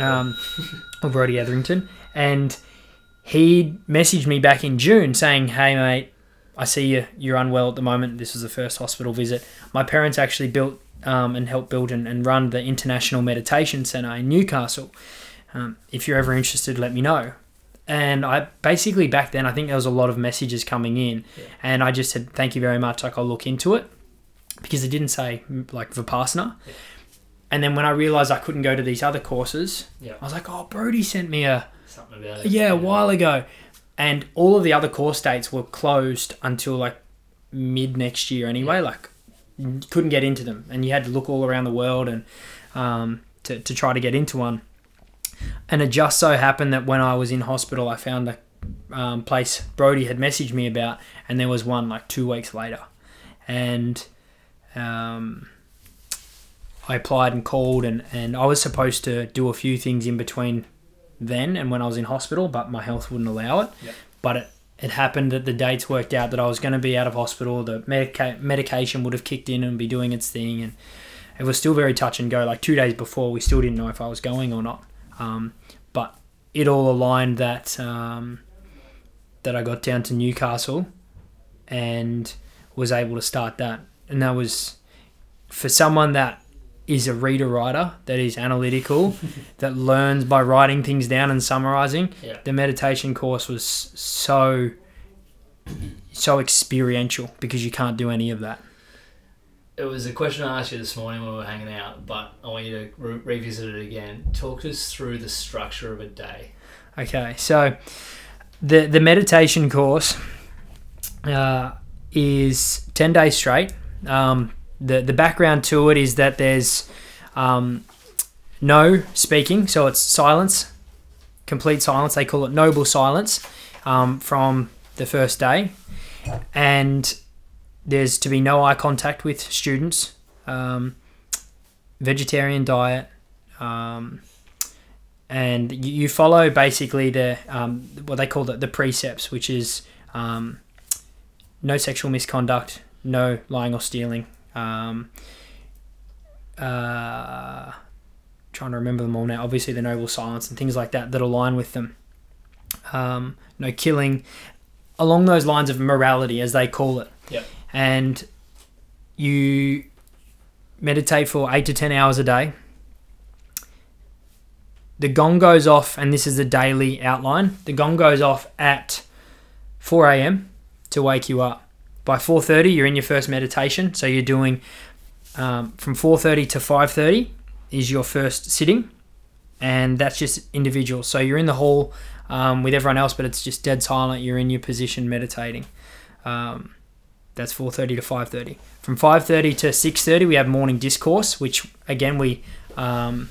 [SPEAKER 2] um, or Brody Etherington, and he messaged me back in June saying, hey, mate, I see you, you're unwell at the moment. This was the first hospital visit. My parents actually built um, and helped build and, and run the International Meditation Center in Newcastle. Um, if you're ever interested, let me know. And I basically back then, I think there was a lot of messages coming in,
[SPEAKER 1] Yeah.
[SPEAKER 2] and I just said, "Thank you very much." Like I'll look into it because it didn't say mm, like Vipassana.
[SPEAKER 1] Yeah.
[SPEAKER 2] And then when I realized I couldn't go to these other courses,
[SPEAKER 1] Yeah.
[SPEAKER 2] I was like, "Oh, Brody sent me a
[SPEAKER 1] Something about it.
[SPEAKER 2] yeah a while ago," and all of the other course dates were closed until like mid next year anyway. Like couldn't get into them, and you had to look all around the world and um, to to try to get into one. And it just so happened that when I was in hospital, I found the um, place Brody had messaged me about, and there was one like two weeks later, and um, I applied and called, and and I was supposed to do a few things in between then and when I was in hospital, but my health wouldn't allow it.
[SPEAKER 1] Yep.
[SPEAKER 2] But it it happened that the dates worked out that I was going to be out of hospital. The medica- medication would have kicked in and be doing its thing, and it was still very touch and go. Like two days before, we still didn't know if I was going or not. Um, but it all aligned that um, that I got down to Newcastle and was able to start that, and that was for someone that is a reader writer that is analytical that learns by writing things down and summarizing
[SPEAKER 1] Yeah.
[SPEAKER 2] the meditation course was so so experiential because you can't do any of that
[SPEAKER 1] It was a question I asked you this morning when we were hanging out, but I want you to re- revisit it again. Talk us through the structure of a day.
[SPEAKER 2] Okay, so the the meditation course uh, is ten days straight. Um, the the background to it is that there's um, no speaking, so it's silence, complete silence. They call it noble silence um, from the first day, and there's to be no eye contact with students. Um, vegetarian diet. Um, and you, you follow basically the um, what they call the, the precepts, which is um, no sexual misconduct, no lying or stealing. Um, uh, trying to remember them all now. Obviously, the noble silence and things like that that align with them. Um, no killing, along those lines of morality, as they call it.
[SPEAKER 1] Yep.
[SPEAKER 2] And you meditate for eight to ten hours a day the gong goes off, and this is the daily outline. The gong goes off at 4 a.m. to wake you up. By 4:30, you're in your first meditation. So you're doing um, from 4:30 to 5:30 is your first sitting, and that's just individual. So you're in the hall um, with everyone else, but it's just dead silent. You're in your position meditating. Um, that's 4:30 to 5:30. From 5:30 to 6:30, we have morning discourse, which again we um,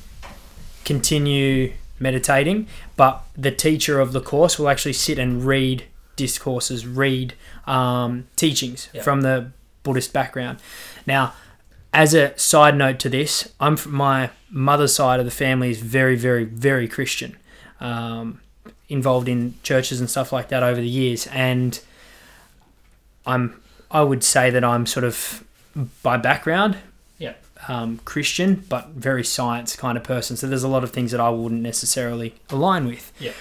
[SPEAKER 2] continue meditating, but the teacher of the course will actually sit and read discourses, read um, teachings from the Buddhist background. Now, as a side note to this, I'm from my mother's side of the family is very, very, very Christian, um, involved in churches and stuff like that over the years, and I'm I would say that I'm sort of by background
[SPEAKER 1] Yeah.
[SPEAKER 2] um, Christian, but very science kind of person. So there's a lot of things that I wouldn't necessarily align with.
[SPEAKER 1] Yeah.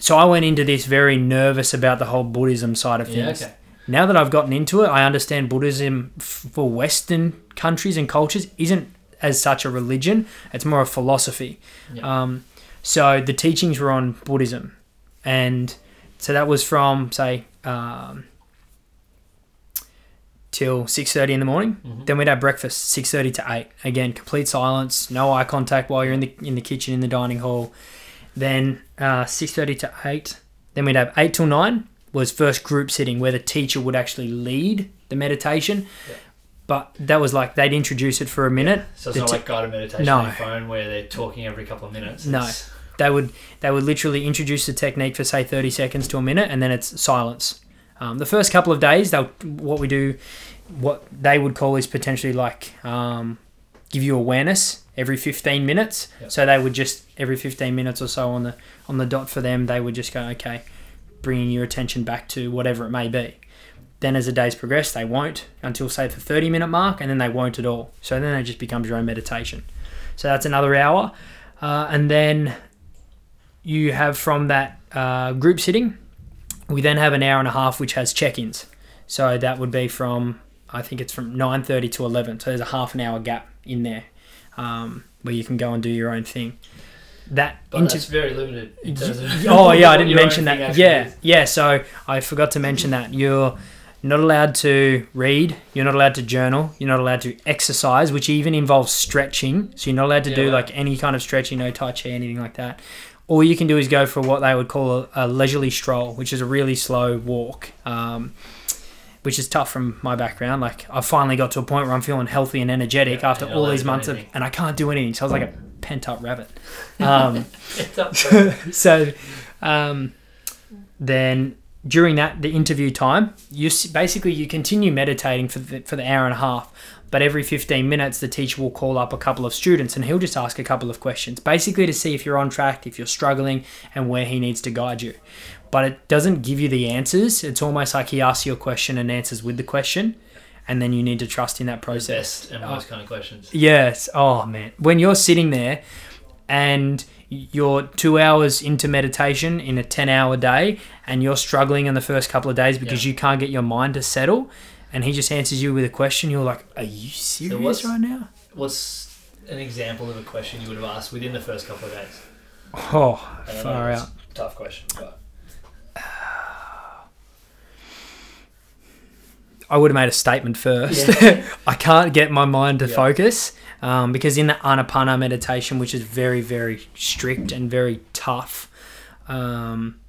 [SPEAKER 2] So I went into this very nervous about the whole Buddhism side of
[SPEAKER 1] Yeah,
[SPEAKER 2] things.
[SPEAKER 1] okay.
[SPEAKER 2] Now that I've gotten into it, I understand Buddhism f- for Western countries and cultures isn't as such a religion. It's more a philosophy.
[SPEAKER 1] Yeah.
[SPEAKER 2] Um, so the teachings were on Buddhism, and so that was from say um, till six thirty in the morning.
[SPEAKER 1] Mhm.
[SPEAKER 2] Then we'd have breakfast six thirty to eight. Again, complete silence, no eye contact while you're in the in the kitchen in the dining hall. Then uh, six thirty to eight. Then we'd have eight till nine was first group sitting where the teacher would actually lead the meditation.
[SPEAKER 1] Yeah.
[SPEAKER 2] But that was like they'd introduce it for a minute.
[SPEAKER 1] So it's
[SPEAKER 2] The
[SPEAKER 1] not like guided meditation
[SPEAKER 2] No.
[SPEAKER 1] on your phone where they're talking every couple of minutes.
[SPEAKER 2] No. They would they would literally introduce the technique for say thirty seconds to a minute, and then it's silence. Um, the first couple of days, they'll what we do, what they would call is potentially like um, give you awareness every fifteen minutes.
[SPEAKER 1] Yep.
[SPEAKER 2] So they would just every fifteen minutes or so on the on the dot for them, they would just go okay, bringing your attention back to whatever it may be. Then as the days progress, they won't until say the thirty minute mark, and then they won't at all. So then it just becomes your own meditation. So that's another hour, uh, and then you have from that uh, group sitting, we then have an hour and a half which has check-ins. So that would be from I think it's from nine thirty to eleven. So there's a half an hour gap in there, um, where you can go and do your own thing. That
[SPEAKER 1] But
[SPEAKER 2] inter-
[SPEAKER 1] that's very limited. In
[SPEAKER 2] oh yeah, I didn't mention that. Yeah,
[SPEAKER 1] is.
[SPEAKER 2] yeah. So I forgot to mention that you're not allowed to read. You're not allowed to journal. You're not allowed to exercise, which even involves stretching. So you're not allowed to
[SPEAKER 1] Yeah,
[SPEAKER 2] do like any kind of stretching, no tai chi, anything like that. All you can do is go for what they would call a, a leisurely stroll, which is a really slow walk. Um, which is tough from my background. Like I finally got to a point where I'm feeling healthy and energetic
[SPEAKER 1] Yeah,
[SPEAKER 2] after all these months of, and I can't do anything. So I was like a pent up rabbit. Um,
[SPEAKER 1] up
[SPEAKER 2] so um, then during that the interview time you basically you continue meditating for the, for the hour and a half but every 15 minutes the teacher will call up a couple of students and he'll just ask a couple of questions basically to see if you're on track if you're struggling and where he needs to guide you. But it doesn't give you the answers. It's almost like he asks you a question and answers with the question and then you need to trust in that
[SPEAKER 1] the
[SPEAKER 2] process
[SPEAKER 1] best and most kind of questions.
[SPEAKER 2] Yes. Oh man, when you're sitting there and you're two hours into meditation in a ten-hour day, and you're struggling in the first couple of days because
[SPEAKER 1] Yeah.
[SPEAKER 2] you can't get your mind to settle, and he just answers you with a question, you're like, "Are you serious
[SPEAKER 1] what's-
[SPEAKER 2] right now?"
[SPEAKER 1] What's an example of a question you would have asked within the first couple of days?
[SPEAKER 2] Oh, far out.
[SPEAKER 1] Tough question, but
[SPEAKER 2] I would have made a statement first. I can't get my mind to
[SPEAKER 1] Yeah.
[SPEAKER 2] focus um, because in the anapana meditation, which is very, very strict and very tough, um,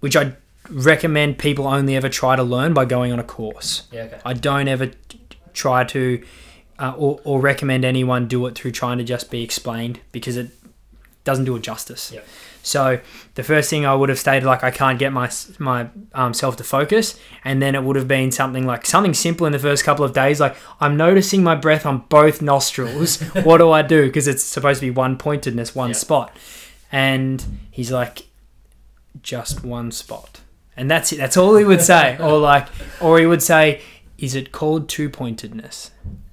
[SPEAKER 2] which I recommend people only ever try to learn by going on a course.
[SPEAKER 1] yeah, okay.
[SPEAKER 2] I don't ever try to uh, or, or recommend anyone do it through trying to just be explained because it doesn't do it justice.
[SPEAKER 1] Yeah.
[SPEAKER 2] So the first thing I would have stated like I can't get my my um, self to focus, and then it would have been something like something simple in the first couple of days, like I'm noticing my breath on both nostrils. what do I do? Because it's supposed to be one pointedness, one
[SPEAKER 1] Yeah.
[SPEAKER 2] spot, and he's like, just one spot, and that's it. That's all he would say, or like, or he would say, is it called two pointedness?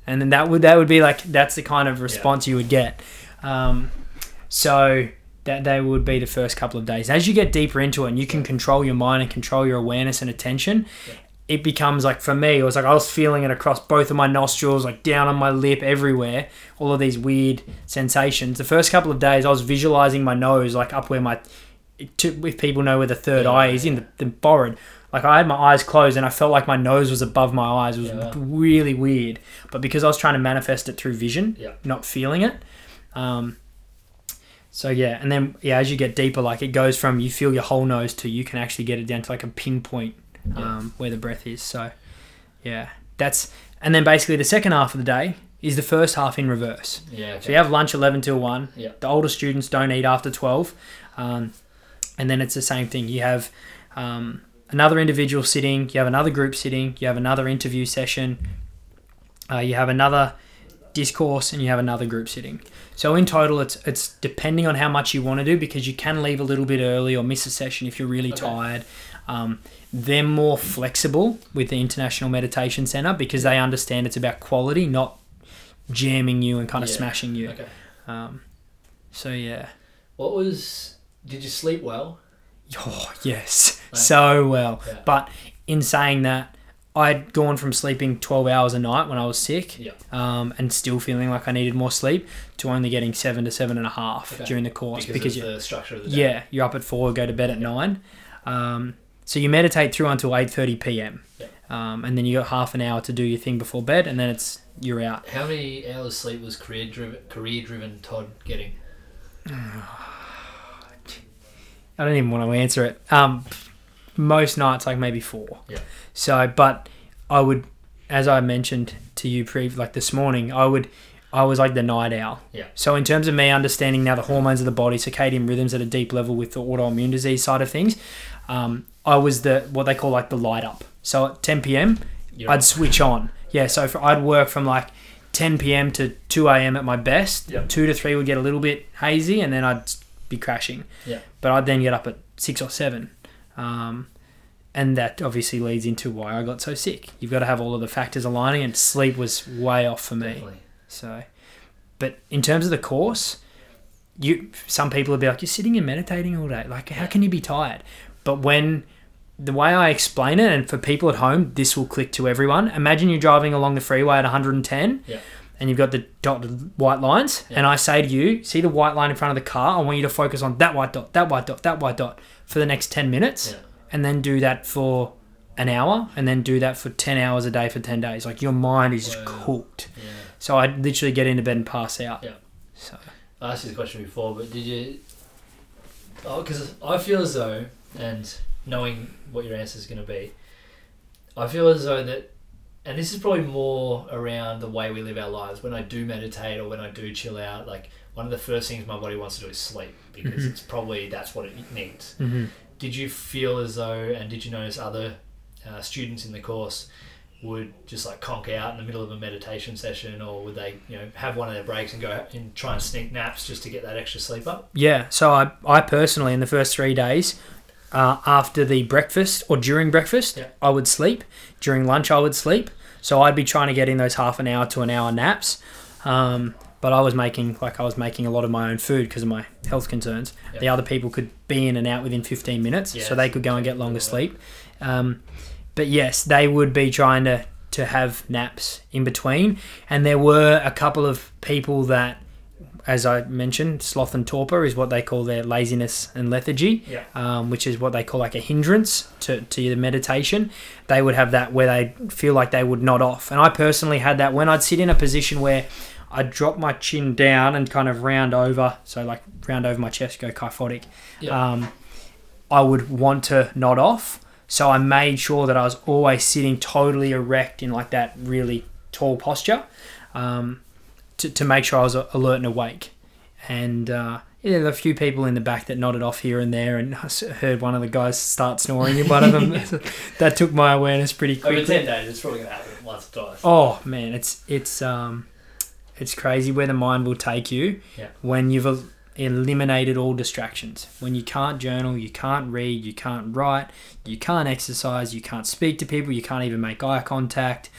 [SPEAKER 2] And then that would that would be like that's the kind of response you would get. Um, so that they would be the first couple of days. As you get deeper into it, and you can control your mind and control your awareness and attention.
[SPEAKER 1] Yeah.
[SPEAKER 2] It becomes like for me, it was like I was feeling it across both of my nostrils, like down on my lip, everywhere. All of these weird sensations. The first couple of days, I was visualizing my nose, like up where my, if people know where the third
[SPEAKER 1] Yeah,
[SPEAKER 2] eye is in the, the forehead. Like I had my eyes closed and I felt like my nose was above my eyes. It was really weird. But because I was trying to manifest it through vision, not feeling it, um, so yeah, and then yeah, as you get deeper, like it goes from you feel your whole nose to you can actually get it down to like a pinpoint um, where the breath is. So yeah, that's and then basically the second half of the day is the first half in reverse.
[SPEAKER 1] Yeah, okay.
[SPEAKER 2] So you have lunch eleven till one.
[SPEAKER 1] Yeah.
[SPEAKER 2] The older students don't eat after twelve, um, and then it's the same thing. You have um, another individual sitting. You have another group sitting. You have another interview session. Uh, you have another discourse, and you have another group sitting. So in total, it's it's depending on how much you want to do because you can leave a little bit early or miss a session if you're really
[SPEAKER 1] Okay.
[SPEAKER 2] tired. Um, they're more flexible with the International Meditation Center because they understand it's about quality, not jamming you and kind of
[SPEAKER 1] Yeah.
[SPEAKER 2] smashing you.
[SPEAKER 1] Okay.
[SPEAKER 2] Um, so yeah.
[SPEAKER 1] What was? Did you sleep well?
[SPEAKER 2] Oh yes, so well.
[SPEAKER 1] Yeah.
[SPEAKER 2] But in saying that, I'd gone from sleeping twelve hours a night when I was sick,
[SPEAKER 1] Yeah.
[SPEAKER 2] um, and still feeling like I needed more sleep, to only getting seven to seven and a half
[SPEAKER 1] Okay.
[SPEAKER 2] during the course
[SPEAKER 1] Because,
[SPEAKER 2] because,
[SPEAKER 1] the structure of the day.
[SPEAKER 2] yeah, you're up at four, go to bed at nine. Um, so you meditate through until eight thirty p.m.
[SPEAKER 1] Yeah.
[SPEAKER 2] Um, and then you got half an hour to do your thing before bed, and then it's you're out.
[SPEAKER 1] How many hours sleep was career driven? Career driven Todd getting?
[SPEAKER 2] I don't even want to answer it. Um, most nights, like maybe four.
[SPEAKER 1] Yeah.
[SPEAKER 2] So, but I would, as I mentioned to you, pre like this morning, I would, I was like the night owl.
[SPEAKER 1] Yeah.
[SPEAKER 2] So in terms of me understanding now the hormones of the body, circadian rhythms at a deep level with the autoimmune disease side of things, um, I was the what they call like the light up. So at 10 p.m.
[SPEAKER 1] You're
[SPEAKER 2] I'd
[SPEAKER 1] up.
[SPEAKER 2] switch on. Yeah. So for, I'd work from like 10 p.m. to 2 a.m. at my best.
[SPEAKER 1] Yep.
[SPEAKER 2] Two to three would get a little bit hazy, and then I'd be crashing.
[SPEAKER 1] Yeah.
[SPEAKER 2] But I'd then get up at six or seven. Um, and that obviously leads into why I got so sick. You've got to have all of the factors aligning, and sleep was way off for me.
[SPEAKER 1] Definitely.
[SPEAKER 2] So, but in terms of the course, you some people would be like, "You're sitting and meditating all day. Like, how can you be tired?" But when the way I explain it, and for people at home, this will click to everyone. Imagine you're driving along the freeway at 110,
[SPEAKER 1] Yeah.
[SPEAKER 2] and you've got the dotted white lines,
[SPEAKER 1] Yeah.
[SPEAKER 2] and I say to you, see the white line in front of the car. I want you to focus on that white dot, that white dot, that white dot for the next ten minutes,
[SPEAKER 1] Yeah.
[SPEAKER 2] And then do that for an hour, and then do that for ten hours a day for ten days. Like your mind is just cooked.
[SPEAKER 1] Yeah.
[SPEAKER 2] So I literally get into bed and pass out.
[SPEAKER 1] Yeah.
[SPEAKER 2] So
[SPEAKER 1] I asked you the question before, but did you? Oh, because I feel as though, and knowing what your answer is going to be, I feel as though that, and this is probably more around the way we live our lives. When I do meditate or when I do chill out, like one of the first things my body wants to do is sleep because
[SPEAKER 2] Mhm.
[SPEAKER 1] it's probably that's what it needs.
[SPEAKER 2] mhm.
[SPEAKER 1] Did you feel as though, and did you notice other uh, students in the course would just like conk out in the middle of a meditation session, or would they, you know, have one of their breaks and go and try and sneak naps just to get that extra sleep up?
[SPEAKER 2] Yeah, so I, I personally, in the first three days, uh, after the breakfast or during breakfast,
[SPEAKER 1] Yeah.
[SPEAKER 2] I would sleep. During lunch, I would sleep. So I'd be trying to get in those half an hour to an hour naps. Um, but I was making, like, I was making a lot of my own food because of my health concerns.
[SPEAKER 1] Yeah.
[SPEAKER 2] The other people could be in and out within 15 minutes,
[SPEAKER 1] Yeah,
[SPEAKER 2] so they could go and get longer sleep. Um, but yes, they would be trying to, to have naps in between. And there were a couple of people that as I mentioned, sloth and torpor is what they call their laziness and lethargy,
[SPEAKER 1] Yeah.
[SPEAKER 2] um, which is what they call like a hindrance to, to the meditation. They would have that where they feel like they would nod off. And I personally had that when I'd sit in a position where I'd drop my chin down and kind of round over, so like round over my chest, go kyphotic. Um, I would want to nod off. So I made sure that I was always sitting totally erect in like that really tall posture. Um, to, to make sure I was alert and awake. And uh, yeah, there were a few people in the back that nodded off here and there, and I heard one of the guys start snoring in one of them. that took my awareness pretty quickly.
[SPEAKER 1] Over ten days, it's probably gonna happen once or twice.
[SPEAKER 2] Oh man, it's it's um, it's crazy where the mind will take you
[SPEAKER 1] Yeah.
[SPEAKER 2] when you've el- eliminated all distractions. When you can't journal, you can't read, you can't write, you can't exercise, you can't speak to people, you can't even make eye contact,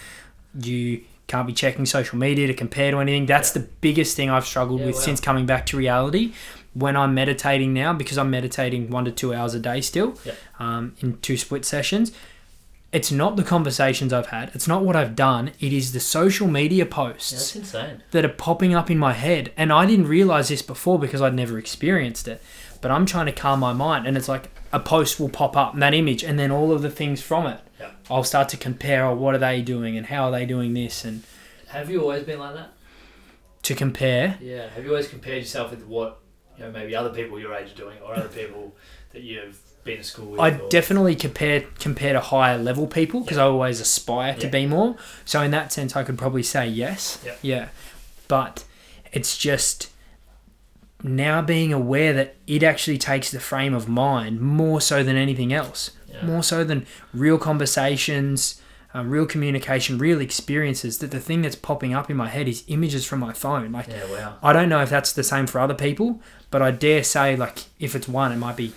[SPEAKER 2] you can't be checking social media to compare to anything. That's
[SPEAKER 1] Yeah.
[SPEAKER 2] the biggest thing I've struggled
[SPEAKER 1] Yeah,
[SPEAKER 2] with
[SPEAKER 1] wow.
[SPEAKER 2] since coming back to reality. When I'm meditating now, because I'm meditating one to two hours a day still, um, in two split sessions, it's not the conversations I've had. It's not what I've done. It is the social media posts
[SPEAKER 1] Yeah, that's insane.
[SPEAKER 2] that are popping up in my head. And I didn't realize this before because I'd never experienced it. But I'm trying to calm my mind, and it's like a post will pop up, and that image, and then all of the things from it.
[SPEAKER 1] Yeah.
[SPEAKER 2] I'll start to compare, oh, what are they doing, and how are they doing this, and
[SPEAKER 1] Have you always been like that?
[SPEAKER 2] to compare.
[SPEAKER 1] Yeah. Have you always compared yourself with what you know maybe other people your age are doing, or other people that you've been to school with?
[SPEAKER 2] I
[SPEAKER 1] or-
[SPEAKER 2] definitely compare compare to higher level people because I always aspire to
[SPEAKER 1] Yeah.
[SPEAKER 2] be more. So in that sense, I could probably say yes.
[SPEAKER 1] Yeah.
[SPEAKER 2] Yeah, but it's just now being aware that it actually takes the frame of mind more so than anything else,
[SPEAKER 1] Yeah.
[SPEAKER 2] more so than real conversations. Um, real communication, real experiences. That the thing that's popping up in my head is images from my phone. Like
[SPEAKER 1] Yeah. Wow.
[SPEAKER 2] I don't know if that's the same for other people, but I dare say, like, if it's one, it might be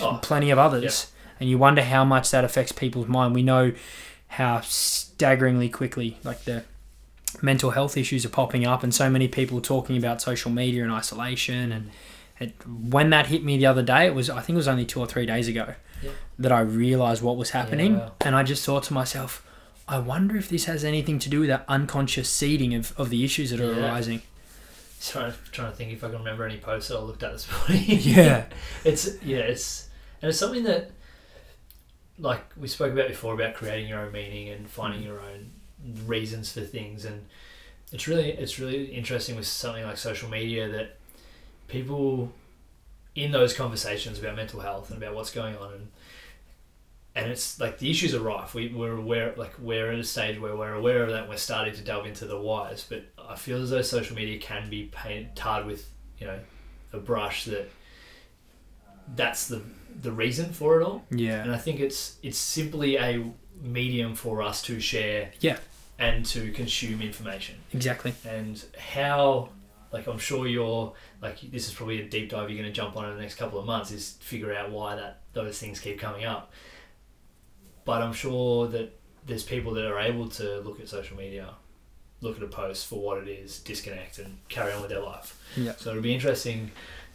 [SPEAKER 1] Oh,
[SPEAKER 2] plenty of others. And you wonder how much that affects people's mind. We know how staggeringly quickly, like, the mental health issues are popping up, and so many people talking about social media and isolation. And it, when that hit me the other day, it was, I think it was only two or three days ago,
[SPEAKER 1] Yeah.
[SPEAKER 2] that I realized what was happening.
[SPEAKER 1] wow.
[SPEAKER 2] And I just thought to myself, I wonder if this has anything to do with that unconscious seeding of, of the issues that are
[SPEAKER 1] Yeah.
[SPEAKER 2] arising.
[SPEAKER 1] trying trying to think if I can remember any posts that I looked at this morning.
[SPEAKER 2] Yeah.
[SPEAKER 1] it's yeah, it's and it's something that like we spoke about before about creating your own meaning and finding mm. your own reasons for things and it's really it's really interesting with something like social media that people in those conversations about mental health and about what's going on and and it's like the issues are rife. We, we're aware, like we're at a stage where we're aware of that. And we're starting to delve into the whys, but I feel as though social media can be painted tarred with, you know, a brush that that's the the reason for it all.
[SPEAKER 2] Yeah.
[SPEAKER 1] And I think it's it's simply a medium for us to share,
[SPEAKER 2] Yeah.
[SPEAKER 1] and to consume information.
[SPEAKER 2] Exactly.
[SPEAKER 1] And how, like I'm sure you're like this is probably a deep dive you're going to jump on in the next couple of months is figure out why that those things keep coming up. But I'm sure that there's people that are able to look at social media, look at a post for what it is, disconnect, and carry on with their life.
[SPEAKER 2] Yeah.
[SPEAKER 1] So it'll be interesting.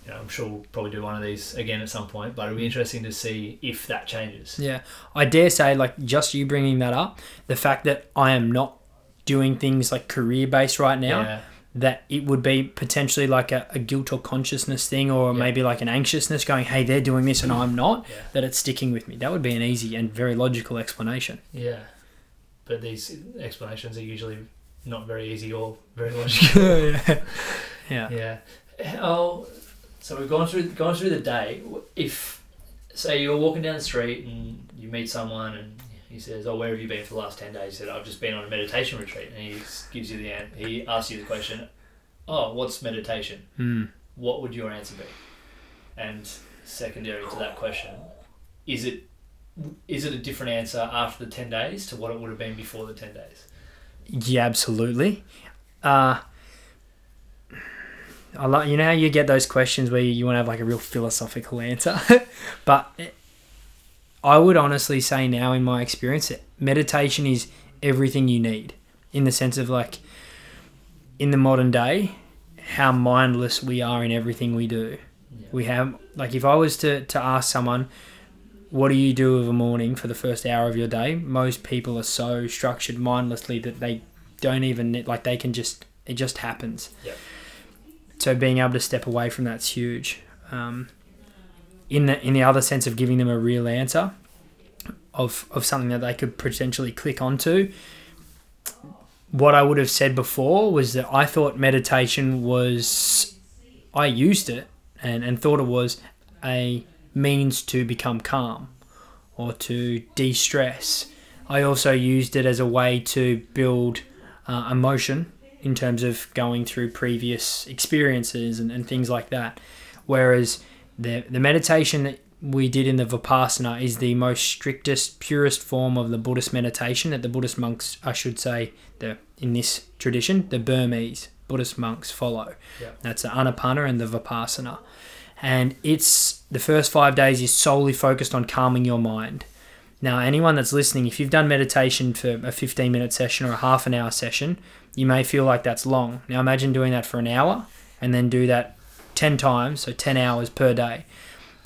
[SPEAKER 1] You know, I'm sure we'll probably do one of these again at some point, but it'll be interesting to see if that changes.
[SPEAKER 2] Yeah, I dare say, like just you bringing that up, the fact that I am not doing things like career based right now,
[SPEAKER 1] Yeah.
[SPEAKER 2] that it would be potentially like a, a guilt or consciousness thing, or
[SPEAKER 1] Yeah.
[SPEAKER 2] maybe like an anxiousness going, hey, they're doing this and mm. I'm not,
[SPEAKER 1] Yeah.
[SPEAKER 2] that it's sticking with me. That would be an easy and very logical explanation.
[SPEAKER 1] Yeah. But these explanations are usually not very easy or very logical.
[SPEAKER 2] yeah. yeah.
[SPEAKER 1] yeah. Oh, so we've gone through gone through the day. If say you're walking down the street and you meet someone and he says, "Oh, where have you been for the last ten days?" You said, "I've just been on a meditation retreat," and he gives you the an- he asks you the question, "Oh, what's meditation?"
[SPEAKER 2] Mm.
[SPEAKER 1] What would your answer be? And secondary to that question, is it is it a different answer after the ten days to what it would have been before the ten days?
[SPEAKER 2] Yeah, absolutely. Uh, I like you know how you get those questions where you, want to have like a real philosophical answer, but I would honestly say now, in my experience, that meditation is everything you need in the sense of like in the modern day, how mindless we are in everything we do.
[SPEAKER 1] Yeah.
[SPEAKER 2] We have like if I was to to ask someone, what do you do of a morning for the first hour of your day? Most people are so structured mindlessly that they don't even like they can just it just happens.
[SPEAKER 1] Yep.
[SPEAKER 2] So being able to step away from that's huge. Um, in the in the other sense of giving them a real answer of of something that they could potentially click onto. What I would have said before was that I thought meditation was I used it and, and thought it was a means to become calm or to de stress. I also used it as a way to build uh, emotion in terms of going through previous experiences and, and things like that. Whereas the, the meditation that we did in the Vipassana is the most strictest, purest form of the Buddhist meditation that the Buddhist monks, I should say, the in this tradition, the Burmese Buddhist monks follow.
[SPEAKER 1] Yeah.
[SPEAKER 2] That's the Anapana and the Vipassana. And it's the first five days is solely focused on calming your mind. Now, anyone that's listening, if you've done meditation for a 15 minute session or a half an hour session, you may feel like that's long. Now, imagine doing that for an hour and then do that 10 times, so 10 hours per day.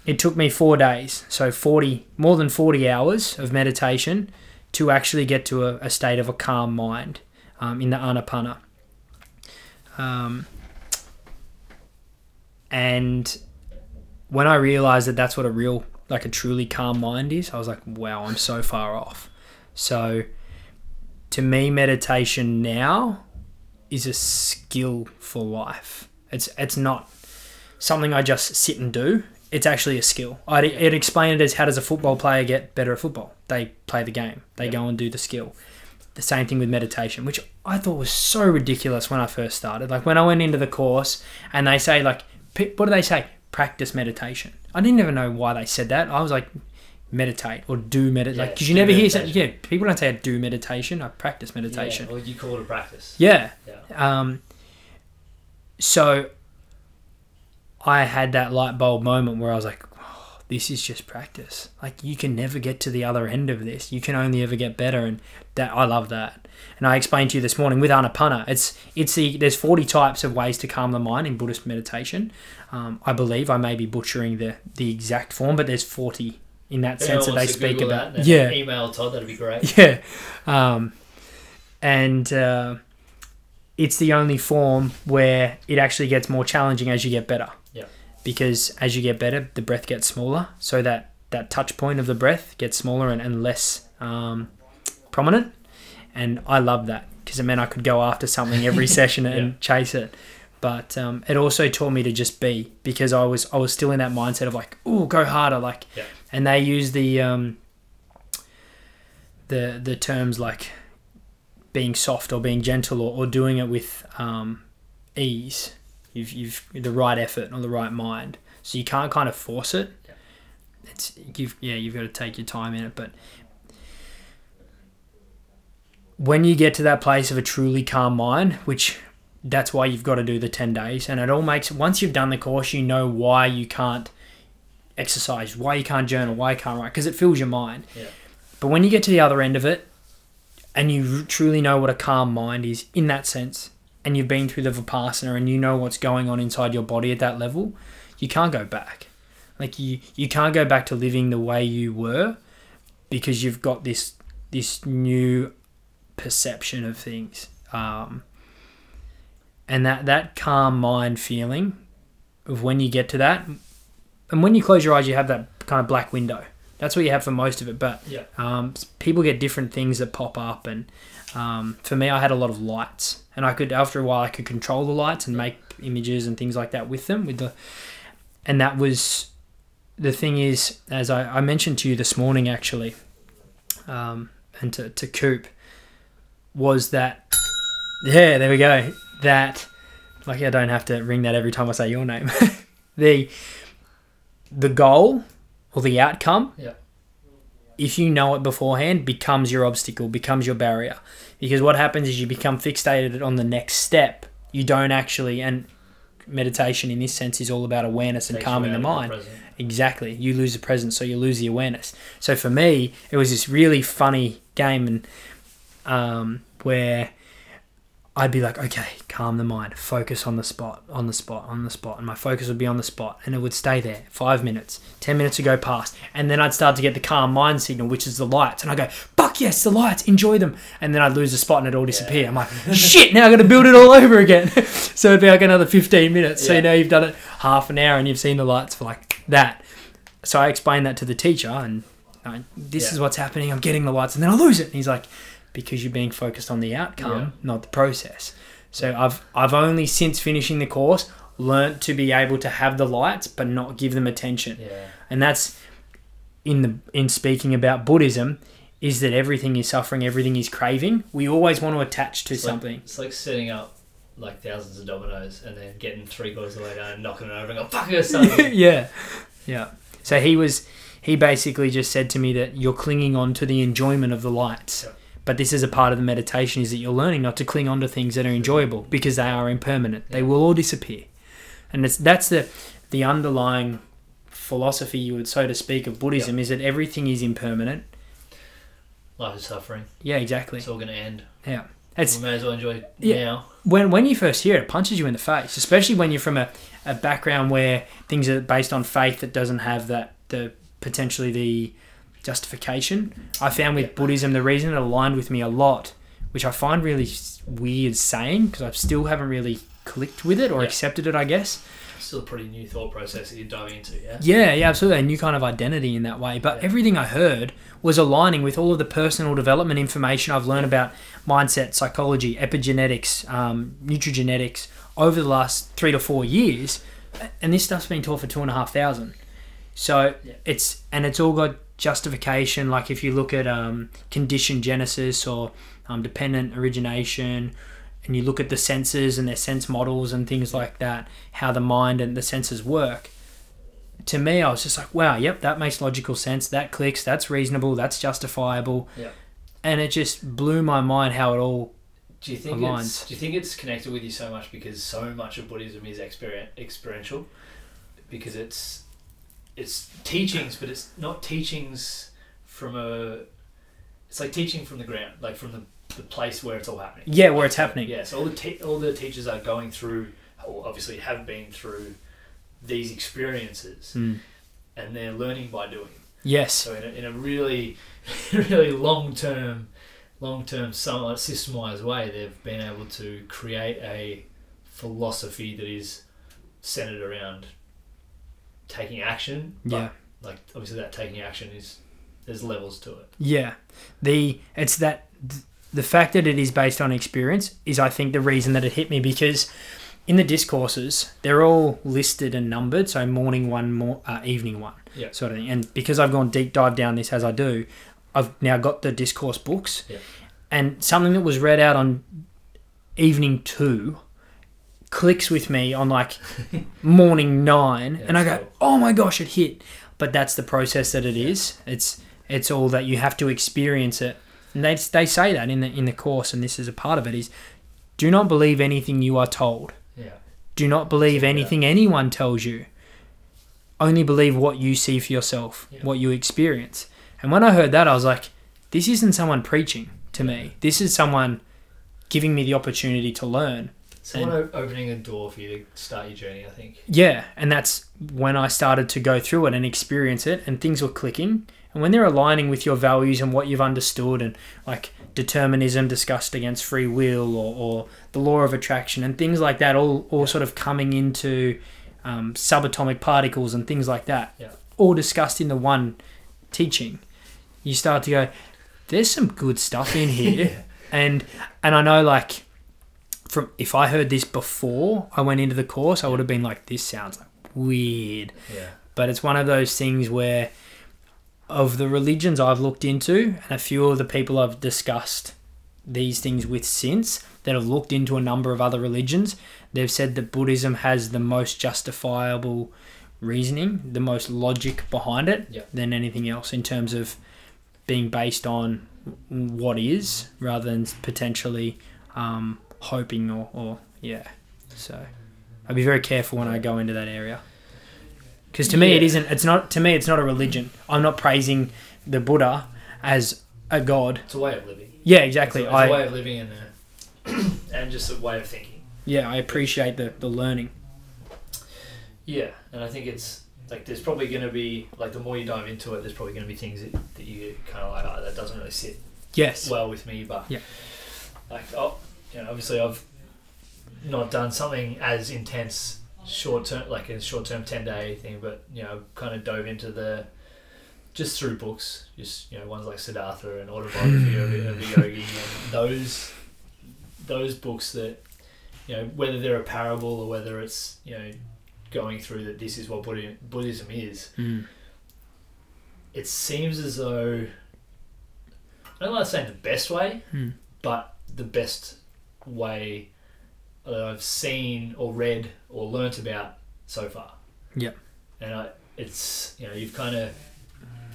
[SPEAKER 2] It took me four days, so 40, more than 40 hours of meditation to actually get to a, a state of a calm mind um, in the Anapana. Um, and when I realized that that's what a real, like a truly calm mind is, I was like, wow, I'm so far off. So to me, meditation now is a skill for life. It's it's not something I just sit and do. It's actually a skill. I'd, I'd explain it as how does a football player get better at football? They play the game. They
[SPEAKER 1] Yeah.
[SPEAKER 2] go and do the skill. The same thing with meditation, which I thought was so ridiculous when I first started. Like when I went into the course and they say like, what do they say? Practice meditation. I didn't even know why they said that. I was like, meditate or do meditate.
[SPEAKER 1] Yeah,
[SPEAKER 2] like, because you never hear, some- yeah, people don't say I do meditation. I practice meditation.
[SPEAKER 1] Yeah, or you call it a practice.
[SPEAKER 2] Yeah.
[SPEAKER 1] Yeah.
[SPEAKER 2] Um, so I had that light bulb moment where I was like, oh, this is just practice. Like you can never get to the other end of this. You can only ever get better, and that I love that. And I explained to you this morning with Anapana. It's it's the there's 40 types of ways to calm the mind in Buddhist meditation. Um, I believe I may be butchering the the exact form, but there's 40 in that sense that they speak
[SPEAKER 1] Google
[SPEAKER 2] about.
[SPEAKER 1] that,
[SPEAKER 2] yeah,
[SPEAKER 1] Email Todd. That'd be great.
[SPEAKER 2] yeah. Um, and uh, it's the only form where it actually gets more challenging as you get better.
[SPEAKER 1] Yeah.
[SPEAKER 2] Because as you get better, the breath gets smaller. So that, that touch point of the breath gets smaller and, and less um, prominent. And I love that because it meant I could go after something every session and chase it. But um, it also taught me to just be because I was I was still in that mindset of like, oh, go harder, like.
[SPEAKER 1] Yeah.
[SPEAKER 2] And they use the um, the the terms like being soft or being gentle or, or doing it with um, ease. You've you've the right effort or the right mind. So you can't kind of force it.
[SPEAKER 1] Yeah.
[SPEAKER 2] It's you've yeah you've got to take your time in it, but when you get to that place of a truly calm mind, which that's why you've got to do the 10 days and it all makes once you've done the course you know why you can't exercise why you can't journal why you can't write because it fills your mind
[SPEAKER 1] Yeah.
[SPEAKER 2] but when you get to the other end of it and you truly know what a calm mind is in that sense and you've been through the vipassana and you know what's going on inside your body at that level you can't go back like you you can't go back to living the way you were because you've got this this new perception of things. Um, and that, that calm mind feeling of when you get to that, and when you close your eyes, you have that kind of black window. That's what you have for most of it. But
[SPEAKER 1] Yeah.
[SPEAKER 2] um, people get different things that pop up, and um, for me, I had a lot of lights, and I could after a while I could control the lights and make images and things like that with them. With the, and that was the thing is, as I, I mentioned to you this morning, actually, um, and to to Coop, was that yeah, there we go. That like I don't have to ring that every time I say your name. the the goal or the outcome
[SPEAKER 1] Yeah.
[SPEAKER 2] if you know it beforehand becomes your obstacle becomes your barrier because what happens is you become fixated on the next step you don't actually and meditation in this sense is all about awareness and calming the mind
[SPEAKER 1] present.
[SPEAKER 2] Exactly. You lose the presence, so you lose the awareness. So for me, it was this really funny game, and um, where I'd be like, okay, calm the mind, focus on the spot, on the spot, on the spot, and my focus would be on the spot, and it would stay there. Five minutes, ten minutes would go past, and then I'd start to get the calm mind signal, which is the lights, and I go, fuck yes, the lights, enjoy them, and then I'd lose the spot and it'd all disappear. I'm like, shit, now I got to build it all over again. so it'd be like another fifteen minutes. So
[SPEAKER 1] Yeah.
[SPEAKER 2] you know you've done it half an hour and you've seen the lights for like that. So I explained that to the teacher, and this
[SPEAKER 1] Yeah.
[SPEAKER 2] is what's happening. I'm getting the lights, and then I lose it. And he's like, because you're being focused on the outcome,
[SPEAKER 1] Yeah.
[SPEAKER 2] not the process. So I've I've only since finishing the course learnt to be able to have the lights, but not give them attention.
[SPEAKER 1] Yeah.
[SPEAKER 2] And that's in the in speaking about Buddhism, is that everything is suffering, everything is craving. We always want to attach to
[SPEAKER 1] It's like-
[SPEAKER 2] something.
[SPEAKER 1] it's like setting up like thousands of dominoes and then getting three quarters of the way down and knocking it over and going, fuck, I gotta start again."
[SPEAKER 2] yeah, yeah. So he was he basically just said to me that you're clinging on to the enjoyment of the lights.
[SPEAKER 1] Yeah.
[SPEAKER 2] But this is a part of the meditation is that you're learning not to cling on to things that are enjoyable because they are impermanent. They will all disappear. And it's that's the the underlying philosophy you would so to speak of Buddhism is that everything is impermanent.
[SPEAKER 1] Life is suffering.
[SPEAKER 2] Yeah, exactly.
[SPEAKER 1] It's all gonna end.
[SPEAKER 2] Yeah. It's
[SPEAKER 1] we may as well enjoy it
[SPEAKER 2] Yeah.
[SPEAKER 1] now.
[SPEAKER 2] when when you first hear it, it punches you in the face, especially when you're from a, a background where things are based on faith that doesn't have that the potentially the justification. I found with Buddhism the reason it aligned with me a lot, which I find really weird saying because I still haven't really clicked with it or
[SPEAKER 1] Yeah.
[SPEAKER 2] accepted it, I guess.
[SPEAKER 1] Still a pretty new thought process that you're diving into, yeah?
[SPEAKER 2] Yeah, yeah, absolutely. A new kind of identity in that way. But
[SPEAKER 1] Yeah.
[SPEAKER 2] everything I heard was aligning with all of the personal development information I've learned about mindset, psychology, epigenetics, um, nutrigenetics over the last three to four years. And this stuff's been taught for two and a half thousand. So
[SPEAKER 1] Yeah.
[SPEAKER 2] it's and it's all got justification. Like if you look at um, conditioned genesis or um, dependent origination, and you look at the senses and their sense models and things like that, how the mind and the senses work to me, I was just like, wow, yep, that makes logical sense. That clicks. That's reasonable. That's justifiable.
[SPEAKER 1] Yeah.
[SPEAKER 2] And it just blew my mind how it all.
[SPEAKER 1] Do you think
[SPEAKER 2] Aligns.
[SPEAKER 1] it's do you think it's connected with you so much because so much of Buddhism is exper- experiential? Because it's it's teachings, but it's not teachings from a it's like teaching from the ground, like from the, the place where it's all happening.
[SPEAKER 2] Yeah, where it's happening.
[SPEAKER 1] Yeah, so all the te- all the teachers are going through, or obviously have been through these experiences,
[SPEAKER 2] Mm.
[SPEAKER 1] and they're learning by doing.
[SPEAKER 2] Yes.
[SPEAKER 1] So in a, in a really, really long term, long term, somewhat systemized way, they've been able to create a philosophy that is centered around taking action.
[SPEAKER 2] Yeah.
[SPEAKER 1] Like obviously, that taking action is there's levels to it.
[SPEAKER 2] Yeah. The it's that the fact that it is based on experience is I think the reason that it hit me because in the discourses they're all listed and numbered so morning one more uh, evening one
[SPEAKER 1] Yeah.
[SPEAKER 2] sort of thing and because I've gone deep dive down this as I do I've now got the discourse books
[SPEAKER 1] Yeah.
[SPEAKER 2] and something that was read out on evening 2 clicks with me on like morning 9
[SPEAKER 1] Yeah,
[SPEAKER 2] and I go
[SPEAKER 1] cool.
[SPEAKER 2] oh my gosh it hit. But that's the process that it is. It's it's all that you have to experience it. And they, they say that in the in the course and this is a part of it is do not believe anything you are told.
[SPEAKER 1] Yeah.
[SPEAKER 2] do not believe
[SPEAKER 1] Yeah.
[SPEAKER 2] anything anyone tells you. Only believe what you see for yourself
[SPEAKER 1] Yeah.
[SPEAKER 2] what you experience. And when i heard that i was like this isn't someone preaching to me. This is someone giving me the opportunity to learn
[SPEAKER 1] Someone o- opening a door for you to start your journey. I think.
[SPEAKER 2] yeah and that's when i started to go through it and experience it and things were clicking and And when they're aligning with your values and what you've understood, and like determinism discussed against free will, or, or the law of attraction, and things like that, all, all sort of coming into um, subatomic particles and things like that,
[SPEAKER 1] Yeah.
[SPEAKER 2] all discussed in the one teaching, you start to go, there's some good stuff in here. And and I know like from if I heard this before I went into the course, I would have been like, this sounds like weird.
[SPEAKER 1] Yeah.
[SPEAKER 2] But it's one of those things where of the religions I've looked into and a few of the people I've discussed these things with since that have looked into a number of other religions, they've said that Buddhism has the most justifiable reasoning, the most logic behind it
[SPEAKER 1] Yeah.
[SPEAKER 2] than anything else in terms of being based on what is rather than potentially um, hoping or, or yeah. So I'd be very careful when I go into that area. Because to me, it
[SPEAKER 1] Yeah.
[SPEAKER 2] isn't. It's not. To me, it's not a religion. I'm not praising the Buddha as a god.
[SPEAKER 1] It's a way of living.
[SPEAKER 2] Yeah, exactly.
[SPEAKER 1] It's a, it's a way of living and a, uh, and just a way of thinking.
[SPEAKER 2] yeah, I appreciate the the learning.
[SPEAKER 1] Yeah, and I think it's like there's probably going to be like the more you dive into it, there's probably going to be things that, that you kind of like oh, that doesn't really sit
[SPEAKER 2] Yes.
[SPEAKER 1] well with me, but
[SPEAKER 2] Yeah.
[SPEAKER 1] like oh, you know, obviously I've not done something as intense short term like a short term ten day thing, but you know, kind of dove into the just through books, just you know, ones like Siddhartha and autobiography of, a- of a yogi, and those those books that you know whether they're a parable or whether it's you know going through that this is what Buddhism is.
[SPEAKER 2] Mm.
[SPEAKER 1] It seems as though I don't like to say the best way,
[SPEAKER 2] Mm.
[SPEAKER 1] but the best way that I've seen or read or learnt about so far.
[SPEAKER 2] Yeah.
[SPEAKER 1] And I, it's you know you've kind of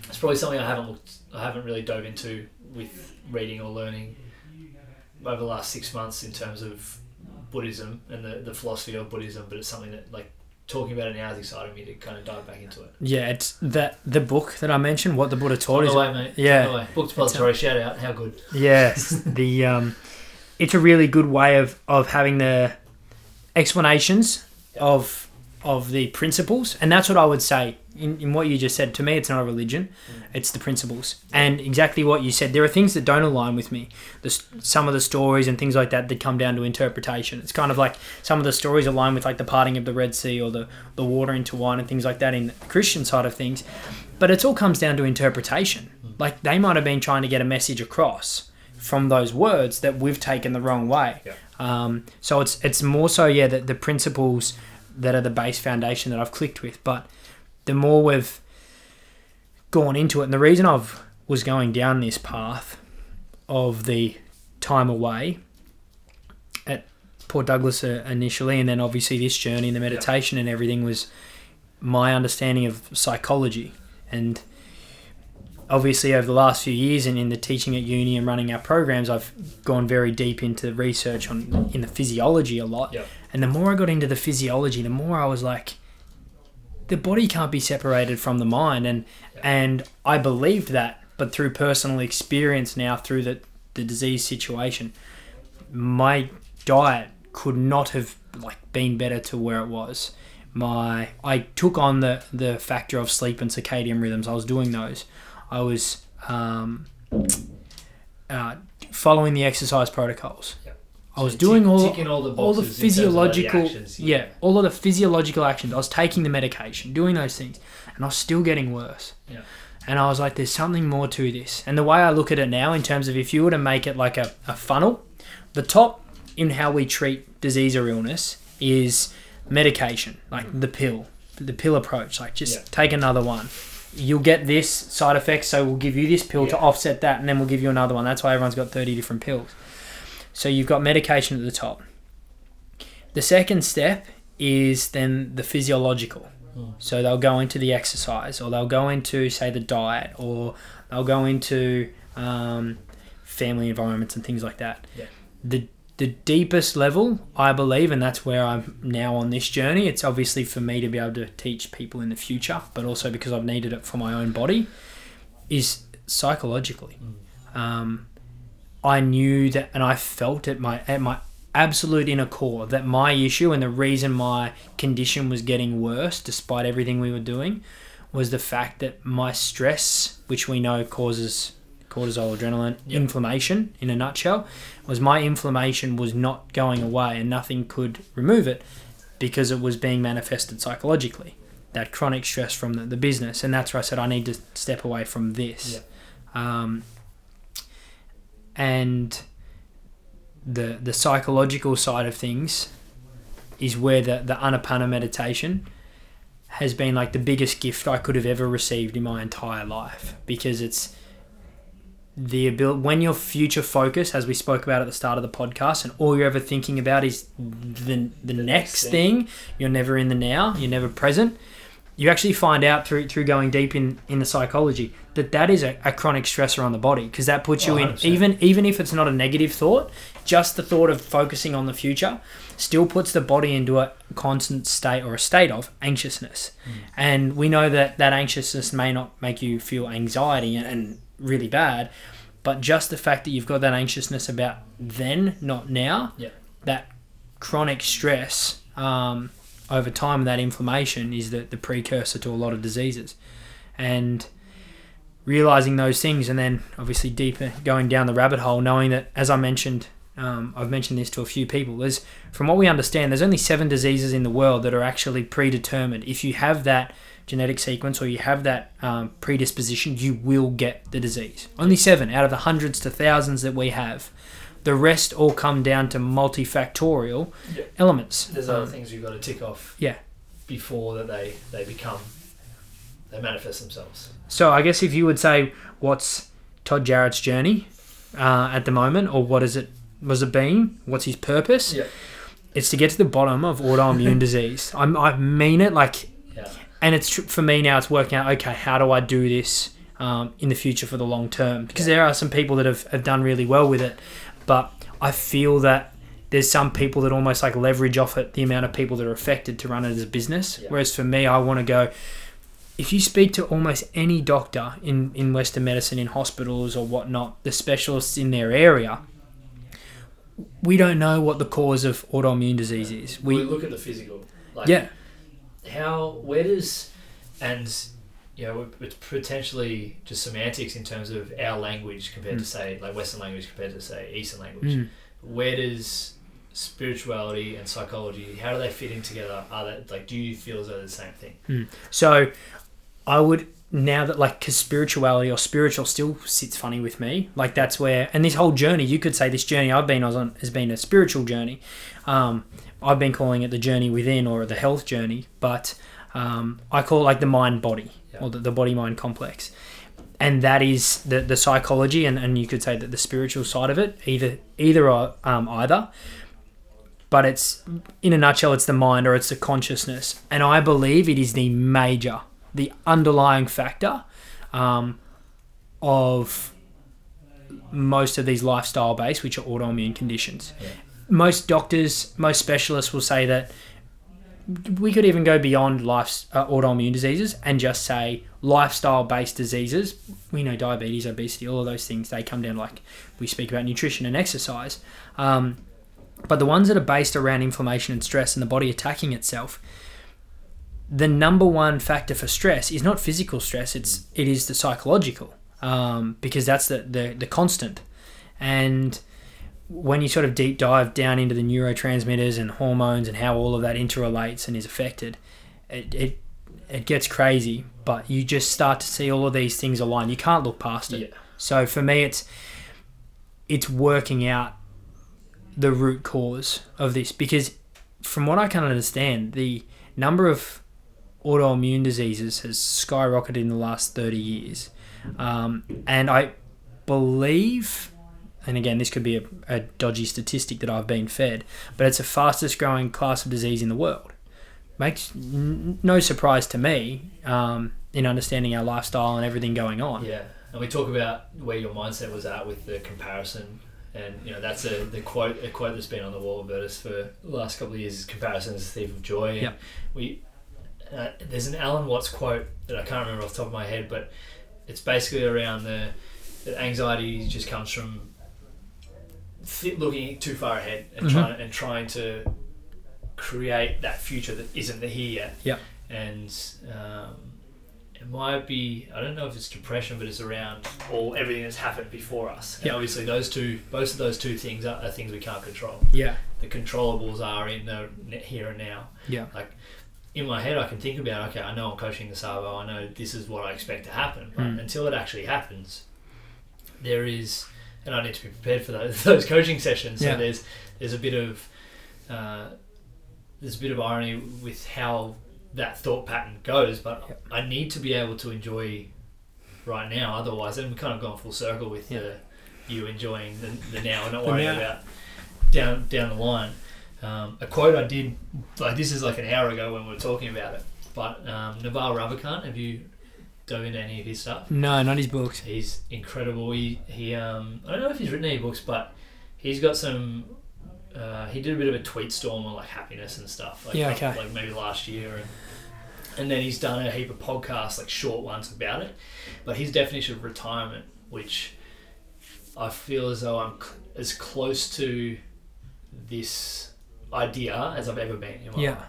[SPEAKER 1] it's probably something I haven't looked I haven't really dove into with reading or learning over the last six months in terms of Buddhism and the, the philosophy of Buddhism, but it's something that like talking about it now has excited me to kind of dive back into it.
[SPEAKER 2] Yeah, it's that the book that I mentioned, what the Buddha taught
[SPEAKER 1] the
[SPEAKER 2] is
[SPEAKER 1] way, mate.
[SPEAKER 2] yeah.
[SPEAKER 1] On the way. Book depository, shout out. How good.
[SPEAKER 2] Yes, the um, it's a really good way of of having the explanations of of the principles, and that's what I would say in, in what you just said. To me, it's not a religion; mm. it's the principles, and exactly what you said. There are things that don't align with me. The, some of the stories and things like that that come down to interpretation. It's kind of like some of the stories align with like the parting of the Red Sea or the the water into wine and things like that in the Christian side of things. But it all comes down to interpretation. Mm. Like they might have been trying to get a message across from those words that we've taken the wrong way.
[SPEAKER 1] Yeah.
[SPEAKER 2] Um, so it's it's more so yeah that the principles that are the base foundation that I've clicked with. But the more we've gone into it, and the reason I've was going down this path of the time away at Port Douglas uh, initially, and then obviously this journey and the meditation and everything was my understanding of psychology and obviously over the last few years and in the teaching at uni and running our programs i've gone very deep into research on in the physiology a lot
[SPEAKER 1] Yep.
[SPEAKER 2] and the more i got into the physiology the more i was like the body can't be separated from the mind and and i believed that but through personal experience now through the the disease situation my diet could not have like been better to where it was my I took on the the factor of sleep and circadian rhythms. I was doing those. I was um, uh, following the exercise protocols.
[SPEAKER 1] Yep.
[SPEAKER 2] I was doing
[SPEAKER 1] tick-
[SPEAKER 2] all
[SPEAKER 1] all the
[SPEAKER 2] all the
[SPEAKER 1] boxes in terms of, like, the
[SPEAKER 2] physiological
[SPEAKER 1] actions,
[SPEAKER 2] yeah. all of the physiological actions. I was taking the medication, doing those things, and I was still getting worse.
[SPEAKER 1] Yeah.
[SPEAKER 2] And I was like, there's something more to this. And the way I look at it now, in terms of if you were to make it like a, a funnel, the top in how we treat disease or illness is medication, like the pill, the pill approach. Like just
[SPEAKER 1] Yeah.
[SPEAKER 2] take another one. You'll get this side effect, so we'll give you this pill to offset that, and then we'll give you another one. That's why everyone's got 30 different pills. So you've got medication at the top. The second step is then the physiological.
[SPEAKER 1] Mm.
[SPEAKER 2] So they'll go into the exercise, or they'll go into, say, the diet, or they'll go into um, family environments and things like that.
[SPEAKER 1] Yeah.
[SPEAKER 2] The the deepest level, I believe, and that's where I'm now on this journey. It's obviously for me to be able to teach people in the future, but also because I've needed it for my own body, is psychologically. Um, I knew that, and I felt at my at my absolute inner core that my issue and the reason my condition was getting worse, despite everything we were doing, was the fact that my stress, which we know causes cortisol, adrenaline,
[SPEAKER 1] Yep.
[SPEAKER 2] inflammation in a nutshell, was my inflammation was not going away and nothing could remove it because it was being manifested psychologically. That chronic stress from the, the business. And that's where I said I need to step away from this. Um, and the the psychological side of things is where the, the Anapana meditation has been like the biggest gift I could have ever received in my entire life because it's the ability when you're future focused as we spoke about at the start of the podcast and all you're ever thinking about is the, the, next,
[SPEAKER 1] next
[SPEAKER 2] thing. you're never in the now you're never present you actually find out through through going deep in in the psychology that that is a, a chronic stressor on the body because that puts you
[SPEAKER 1] Oh,
[SPEAKER 2] in
[SPEAKER 1] 100%.
[SPEAKER 2] even even if it's not a negative thought just the thought of focusing on the future still puts the body into a constant state or a state of anxiousness. And we know that that anxiousness may not make you feel anxiety and, and really bad but just the fact that you've got that anxiousness about then not now
[SPEAKER 1] Yeah.
[SPEAKER 2] that chronic stress um, over time that inflammation is the, the precursor to a lot of diseases and realizing those things and then obviously deeper going down the rabbit hole knowing that as i mentioned um, i've mentioned this to a few people there's from what we understand there's only seven diseases in the world that are actually predetermined if you have that genetic sequence or you have that um, predisposition you will get the disease only seven out of the hundreds to thousands that we have the rest all come down to multifactorial
[SPEAKER 1] Yeah.
[SPEAKER 2] elements
[SPEAKER 1] There's other
[SPEAKER 2] Um,
[SPEAKER 1] things you've got to tick off.
[SPEAKER 2] yeah.
[SPEAKER 1] Before that they they become they manifest themselves.
[SPEAKER 2] So I guess if you would say what's Todd Jarratt's journey uh, at the moment, or what is it was it been? What's his purpose?
[SPEAKER 1] Yeah.
[SPEAKER 2] It's to get to the bottom of autoimmune disease. I'm, I mean it like. And it's for me now. It's working out. Okay, how do I do this um, in the future for the long term? Because there are some people that have, have done really well with it, but I feel that there's some people that almost like leverage off it the amount of people that are affected to run it as a business.
[SPEAKER 1] Yeah.
[SPEAKER 2] Whereas for me, I want to go if you speak to almost any doctor in, in Western medicine, in hospitals or whatnot, the specialists in their area, we don't know what the cause of autoimmune disease is.
[SPEAKER 1] We,
[SPEAKER 2] We,
[SPEAKER 1] look at the physical. Like
[SPEAKER 2] yeah,
[SPEAKER 1] how where does and you know it's potentially just semantics in terms of our language compared to
[SPEAKER 2] Mm.
[SPEAKER 1] say like Western language compared to say Eastern language.
[SPEAKER 2] Mm.
[SPEAKER 1] Where does spirituality and psychology how do they fit in together? Are they like do you feel as though they're the same thing?
[SPEAKER 2] So I would now that like cause spirituality or spiritual still sits funny with me. Like that's where and this whole journey, you could say this journey I've been on has been a spiritual journey. Um, I've been calling it the journey within or the health journey, but um, I call it like the mind body
[SPEAKER 1] Yeah.
[SPEAKER 2] or the, the body mind complex. And that is the, the psychology and, and you could say that the spiritual side of it, either either or um, either. But it's in a nutshell, it's the mind or it's the consciousness. And I believe it is the major, the underlying factor um, of most of these lifestyle based, which are autoimmune conditions.
[SPEAKER 1] Yeah.
[SPEAKER 2] Most doctors, most specialists will say that we could even go beyond life, uh, autoimmune diseases and just say lifestyle based diseases. We know diabetes, obesity, all of those things, they come down like we speak about nutrition and exercise. Um, but the ones that are based around inflammation and stress and the body attacking itself, the number one factor for stress is not physical stress; it's it is the psychological, um, because that's the, the the constant. And when you sort of deep dive down into the neurotransmitters and hormones and how all of that interrelates and is affected, it it, it gets crazy. But you just start to see all of these things align. You can't look past it.
[SPEAKER 1] Yeah.
[SPEAKER 2] So for me, it's it's working out the root cause of this because from what I can understand, the number of autoimmune diseases has skyrocketed in the last 30 years. Um, and I believe, and again, this could be a, a dodgy statistic that I've been fed, but it's the fastest growing class of disease in the world. Makes n- no surprise to me um, in understanding our lifestyle and everything going on.
[SPEAKER 1] Yeah, and we talk about where your mindset was at with the comparison, and you know that's a the quote a quote that's been on the wall of Virtus for the last couple of years is comparison is a thief of joy.
[SPEAKER 2] Yep.
[SPEAKER 1] We uh, there's an Alan Watts quote that I can't remember off the top of my head, but it's basically around the that anxiety just comes from th- looking too far ahead and
[SPEAKER 2] Mhm.
[SPEAKER 1] trying and trying to create that future that isn't the here yet.
[SPEAKER 2] Yep.
[SPEAKER 1] And um, it might be I don't know if it's depression, but it's around all everything that's happened before us. And
[SPEAKER 2] Yeah.
[SPEAKER 1] obviously those two, both of those two things are, are things we can't control.
[SPEAKER 2] Yeah.
[SPEAKER 1] The controllables are in the here and now.
[SPEAKER 2] Yeah.
[SPEAKER 1] Like in my head, I can think about okay, I know I'm coaching the Savo. I know this is what I expect to happen. But
[SPEAKER 2] Mm.
[SPEAKER 1] until it actually happens, there is, and I need to be prepared for those those coaching sessions. So
[SPEAKER 2] Yeah.
[SPEAKER 1] there's there's a bit of uh, there's a bit of irony with how that thought pattern goes, but
[SPEAKER 2] Yep.
[SPEAKER 1] I need to be able to enjoy right now. Otherwise, then we've kind of gone full circle with the, you enjoying the, the now and not worrying
[SPEAKER 2] now.
[SPEAKER 1] about down down the line. Um, a quote I did, like this is like an hour ago when we were talking about it, but um, Naval Ravikant, have you dove into any of his stuff?
[SPEAKER 2] No, not his books.
[SPEAKER 1] He's incredible. He, he um, I don't know if he's written any books, but he's got some. Uh, he did a bit of a tweet storm on like happiness and stuff. Like,
[SPEAKER 2] Yeah, okay.
[SPEAKER 1] Like maybe last year, and and then he's done a heap of podcasts, like short ones about it. But his definition of retirement, which I feel as though I'm cl- as close to this idea as I've ever been in my
[SPEAKER 2] Yeah.
[SPEAKER 1] life.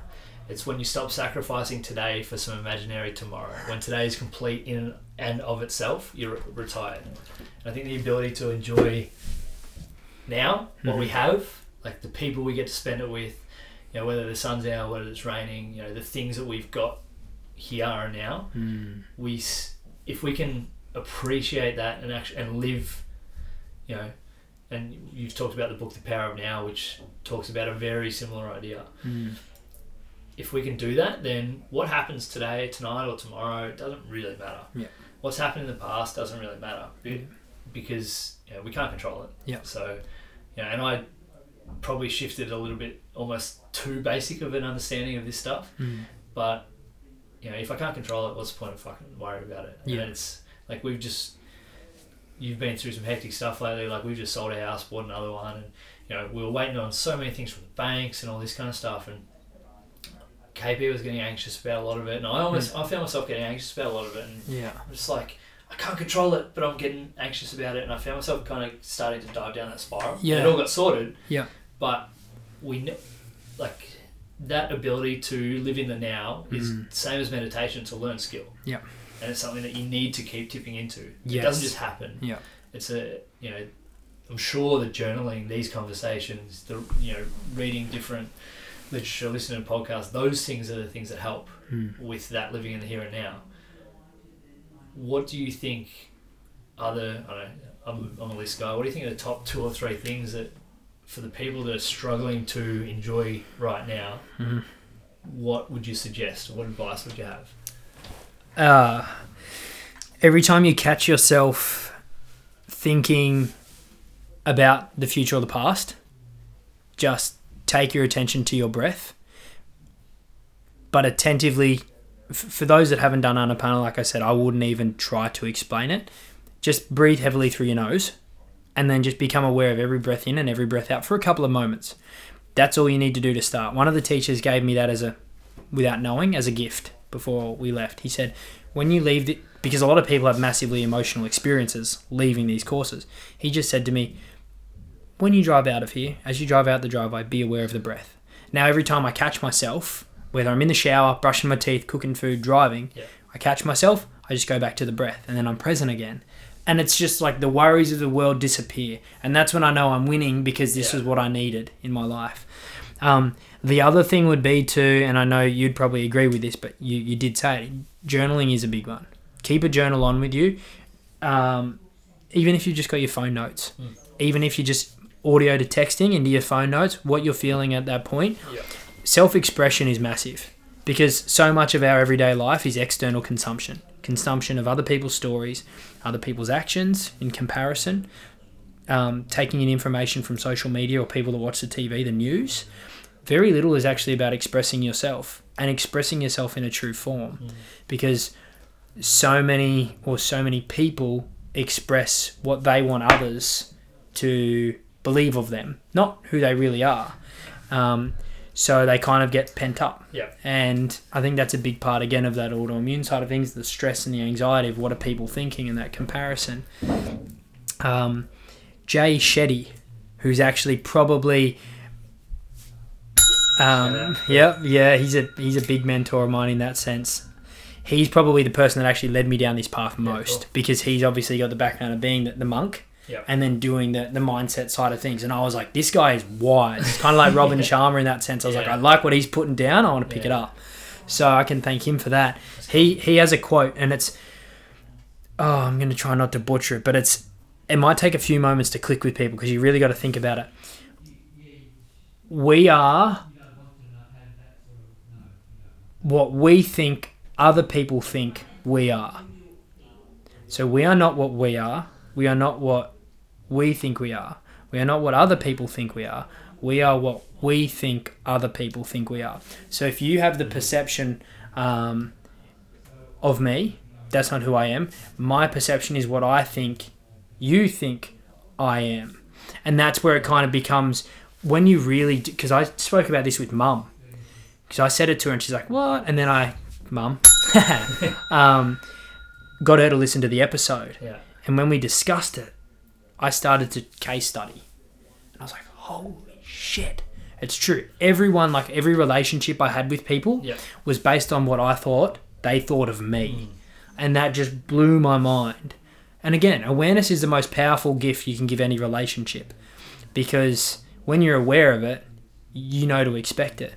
[SPEAKER 1] It's when you stop sacrificing today for some imaginary tomorrow. When today is complete in and of itself, you're retired. And I think the ability to enjoy now what we have, like the people we get to spend it with, you know, whether the sun's out, whether it's raining, you know, the things that we've got here and now,
[SPEAKER 2] Mm.
[SPEAKER 1] we if we can appreciate that and actually and live, you know, and you've talked about the book The Power of Now, which talks about a very similar idea.
[SPEAKER 2] Mm.
[SPEAKER 1] If we can do that, then what happens today, tonight, or tomorrow doesn't really matter.
[SPEAKER 2] Yeah.
[SPEAKER 1] What's happened in the past doesn't really matter because you know, we can't control it.
[SPEAKER 2] Yeah.
[SPEAKER 1] So, you know, and I probably shifted a little bit, almost too basic of an understanding of this stuff.
[SPEAKER 2] Mm.
[SPEAKER 1] But you know, if I can't control it, what's the point of fucking worrying about it?
[SPEAKER 2] Yeah.
[SPEAKER 1] And it's like we've just you've been through some hectic stuff lately. Like we've just sold a house, bought another one, and you know we were waiting on so many things from the banks and all this kind of stuff. And KP was getting anxious about a lot of it, and I almost I found myself getting anxious about a lot of it. And
[SPEAKER 2] Yeah.
[SPEAKER 1] I'm just like I can't control it, but I'm getting anxious about it, and I found myself kind of starting to dive down that spiral.
[SPEAKER 2] Yeah.
[SPEAKER 1] it all got sorted.
[SPEAKER 2] Yeah.
[SPEAKER 1] but we like that ability to live in the now is
[SPEAKER 2] Mm.
[SPEAKER 1] same as meditation to learn skill.
[SPEAKER 2] Yeah.
[SPEAKER 1] and it's something that you need to keep tipping into. It doesn't just happen.
[SPEAKER 2] Yeah.
[SPEAKER 1] it's a you know. I'm sure that journaling, these conversations, the you know, reading different literature, listening to podcasts, those things are the things that help
[SPEAKER 2] Mm.
[SPEAKER 1] with that living in the here and now. What do you think are the, I don't know, I'm, I'm a list guy, what do you think are the top two or three things that for the people that are struggling to enjoy right now,
[SPEAKER 2] Mhm.
[SPEAKER 1] what would you suggest? What advice would you have?
[SPEAKER 2] uh, every time you catch yourself thinking about the future or the past, just take your attention to your breath. But attentively, for those that haven't done Anapana, like I said, I wouldn't even try to explain it. Just breathe heavily through your nose and then just become aware of every breath in and every breath out for a couple of moments. That's all you need to do to start. One of the teachers gave me that as a, without knowing, as a gift before we left. He said, when you leave the, because a lot of people have massively emotional experiences leaving these courses. He just said to me, when you drive out of here, as you drive out the driveway, be aware of the breath. Now, every time I catch myself, whether I'm in the shower, brushing my teeth, cooking food, driving,
[SPEAKER 1] Yeah.
[SPEAKER 2] I catch myself, I just go back to the breath and then I'm present again. And it's just like the worries of the world disappear. And that's when I know I'm winning because this
[SPEAKER 1] Yeah.
[SPEAKER 2] is what I needed in my life. Um, the other thing would be to, and I know you'd probably agree with this, but you, you did say it, journaling is a big one. Keep a journal on with you. Um, even if you've just got your phone notes,
[SPEAKER 1] Mm.
[SPEAKER 2] even if you just audio to texting into your phone notes, what you're feeling at that point,
[SPEAKER 1] Yeah.
[SPEAKER 2] self expression is massive because so much of our everyday life is external consumption consumption of other people's stories, other people's actions in comparison, um, taking in information from social media or people that watch the TV, the news. Very little is actually about expressing yourself and expressing yourself in a true form
[SPEAKER 1] Mm.
[SPEAKER 2] because so many or so many people express what they want others to believe of them, not who they really are. Um, so they kind of get pent up.
[SPEAKER 1] Yeah.
[SPEAKER 2] And I think that's a big part again of that autoimmune side of things, the stress and the anxiety of what are people thinking and that comparison. Um, Jay Shetty, who's actually probably um, yeah, yeah, he's a he's a big mentor of mine in that sense. he's probably the person that actually led me down this path most
[SPEAKER 1] cool.
[SPEAKER 2] because he's obviously got the background of being the, the monk
[SPEAKER 1] Yep.
[SPEAKER 2] and then doing the, the mindset side of things. And I was like, this guy is wise. It's kind of like Robin Sharma in that sense. I was like, I like what he's putting down. I want to pick it up. So I can thank him for that. He he has a quote, and it's oh, I'm going to try not to butcher it, but it's it might take a few moments to click with people because you really got to think about it. We are what we think other people think we are. So we are not what we are. We are not what we think we are. We are not what other people think we are. We are what we think other people think we are. So if you have the perception um, of me, that's not who I am. My perception is what I think you think I am. And that's where it kind of becomes when you really, because I spoke about this with mum. Because I said it to her and she's like, what? And then I, mum, um, got her to listen to the episode.
[SPEAKER 1] Yeah.
[SPEAKER 2] And when we discussed it, I started to case study. And I was like, holy shit. It's true. Everyone, like every relationship I had with people
[SPEAKER 1] Yeah.
[SPEAKER 2] was based on what I thought they thought of me. Mm. And that just blew my mind. And again, awareness is the most powerful gift you can give any relationship because when you're aware of it, you know to expect it.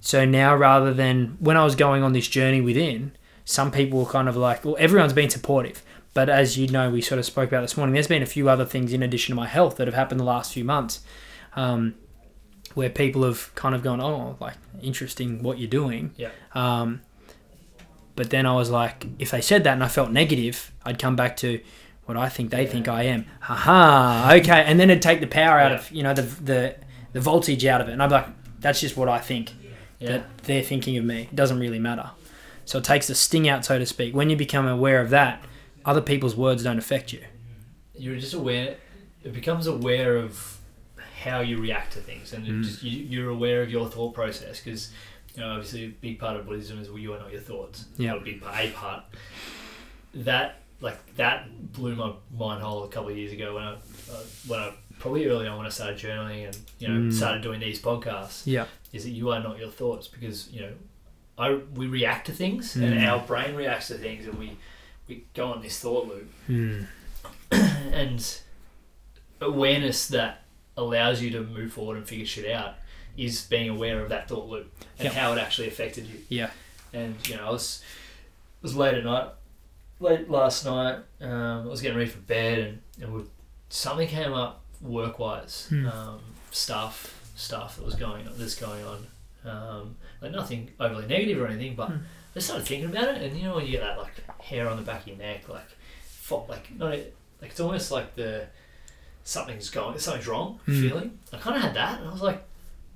[SPEAKER 2] So now, rather than when I was going on this journey within, some people were kind of like, well, everyone's been supportive. But as you know, we sort of spoke about this morning, there's been a few other things in addition to my health that have happened the last few months um, where people have kind of gone, oh, like, interesting what you're doing.
[SPEAKER 1] Yeah.
[SPEAKER 2] Um, but then I was like, if they said that and I felt negative, I'd come back to what I think they think I am. Haha, okay. And then it'd take the power out
[SPEAKER 1] Yeah.
[SPEAKER 2] of, you know, the, the, the voltage out of it. And I'm like, that's just what I think
[SPEAKER 1] Yeah.
[SPEAKER 2] that they're thinking of me. It doesn't really matter. So it takes the sting out, so to speak. When you become aware of that, other people's words don't affect you.
[SPEAKER 1] You're just aware. It becomes aware of how you react to things, and
[SPEAKER 2] Mm.
[SPEAKER 1] just, you, you're aware of your thought process because. You know, obviously, a big part of Buddhism is well, you are not your thoughts.
[SPEAKER 2] Yeah.
[SPEAKER 1] A big part, a part. That like that blew my mind whole a couple of years ago when I uh, when I probably early on when I started journaling and you know
[SPEAKER 2] Mm.
[SPEAKER 1] started doing these podcasts.
[SPEAKER 2] Yeah.
[SPEAKER 1] is that you are not your thoughts because you know I we react to things and
[SPEAKER 2] Mm.
[SPEAKER 1] our brain reacts to things and we we go on this thought loop
[SPEAKER 2] Hmm.
[SPEAKER 1] and awareness that allows you to move forward and figure shit out is being aware of that thought loop and
[SPEAKER 2] Yep.
[SPEAKER 1] how it actually affected you
[SPEAKER 2] Yeah.
[SPEAKER 1] and you know I was it was late at night late last night um, I was getting ready for bed and, and we, something came up work wise
[SPEAKER 2] Hmm.
[SPEAKER 1] um, stuff stuff that was going on that's going on um, like nothing overly negative or anything but
[SPEAKER 2] Hmm.
[SPEAKER 1] I started thinking about it and you know when you get that like hair on the back of your neck like fo- like not a- like it's almost like the something's going something's wrong
[SPEAKER 2] Hmm.
[SPEAKER 1] feeling I kind of had that and I was like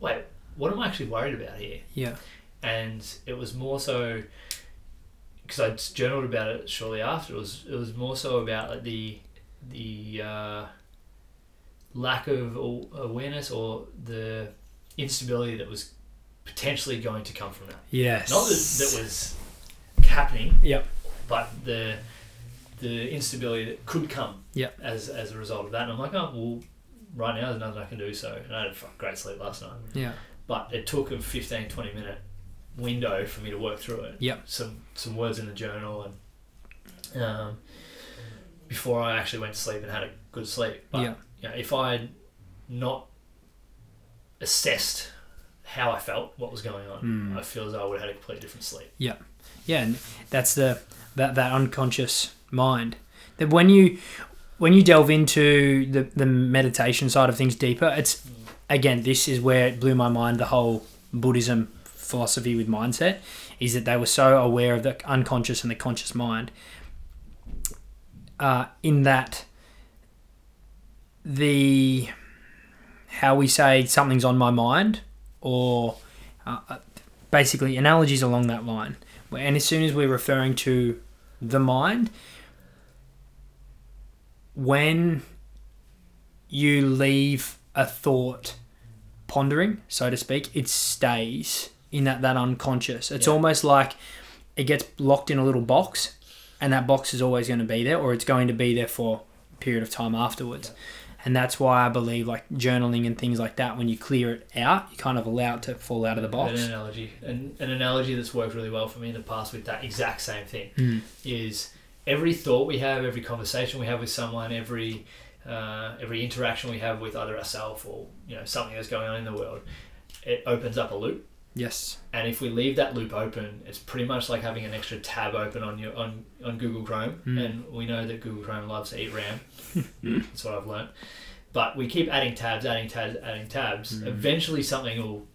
[SPEAKER 1] wait what am I actually worried about here
[SPEAKER 2] Yeah.
[SPEAKER 1] and it was more so because I journaled about it shortly after. It was it was more so about like the the uh, lack of awareness or the instability that was potentially going to come from that.
[SPEAKER 2] Yes.
[SPEAKER 1] Not that that was happening,
[SPEAKER 2] Yep.
[SPEAKER 1] but the the instability that could come
[SPEAKER 2] Yep.
[SPEAKER 1] as as a result of that. And I'm like, oh well, right now there's nothing I can do. So and I had a great sleep last night
[SPEAKER 2] Yeah.
[SPEAKER 1] but it took a 15 20 minute window for me to work through it
[SPEAKER 2] Yep.
[SPEAKER 1] some some words in the journal and um, before I actually went to sleep and had a good sleep but
[SPEAKER 2] Yeah.
[SPEAKER 1] you know, if I had not assessed how I felt what was going on
[SPEAKER 2] Hmm.
[SPEAKER 1] I feel as though I would have had a completely different sleep
[SPEAKER 2] Yeah, yeah, and that's the that that unconscious mind. That when you when you delve into the the meditation side of things deeper, it's again this is where it blew my mind. The whole Buddhism philosophy with mindset is that they were so aware of the unconscious and the conscious mind. Uh, in that the how we say something's on my mind or uh, uh, basically analogies along that line. And as soon as we're referring to the mind, when you leave a thought pondering, so to speak, it stays in that, that unconscious. It's
[SPEAKER 1] Yeah.
[SPEAKER 2] almost like it gets locked in a little box, and that box is always going to be there, or it's going to be there for a period of time afterwards. And that's why I believe like journaling and things like that, when you clear it out, you kind of allow it to fall out of the box.
[SPEAKER 1] An analogy, an, an analogy that's worked really well for me in the past with that exact same thing
[SPEAKER 2] Mm.
[SPEAKER 1] is every thought we have, every conversation we have with someone, every uh, every interaction we have with either ourselves or you know something that's going on in the world, it opens up a loop.
[SPEAKER 2] Yes.
[SPEAKER 1] And if we leave that loop open, it's pretty much like having an extra tab open on your on, on Google Chrome.
[SPEAKER 2] Mm.
[SPEAKER 1] And we know that Google Chrome loves to eat RAM. That's what I've learned. But we keep adding tabs, adding tabs, adding tabs.
[SPEAKER 2] Mm.
[SPEAKER 1] Eventually, something will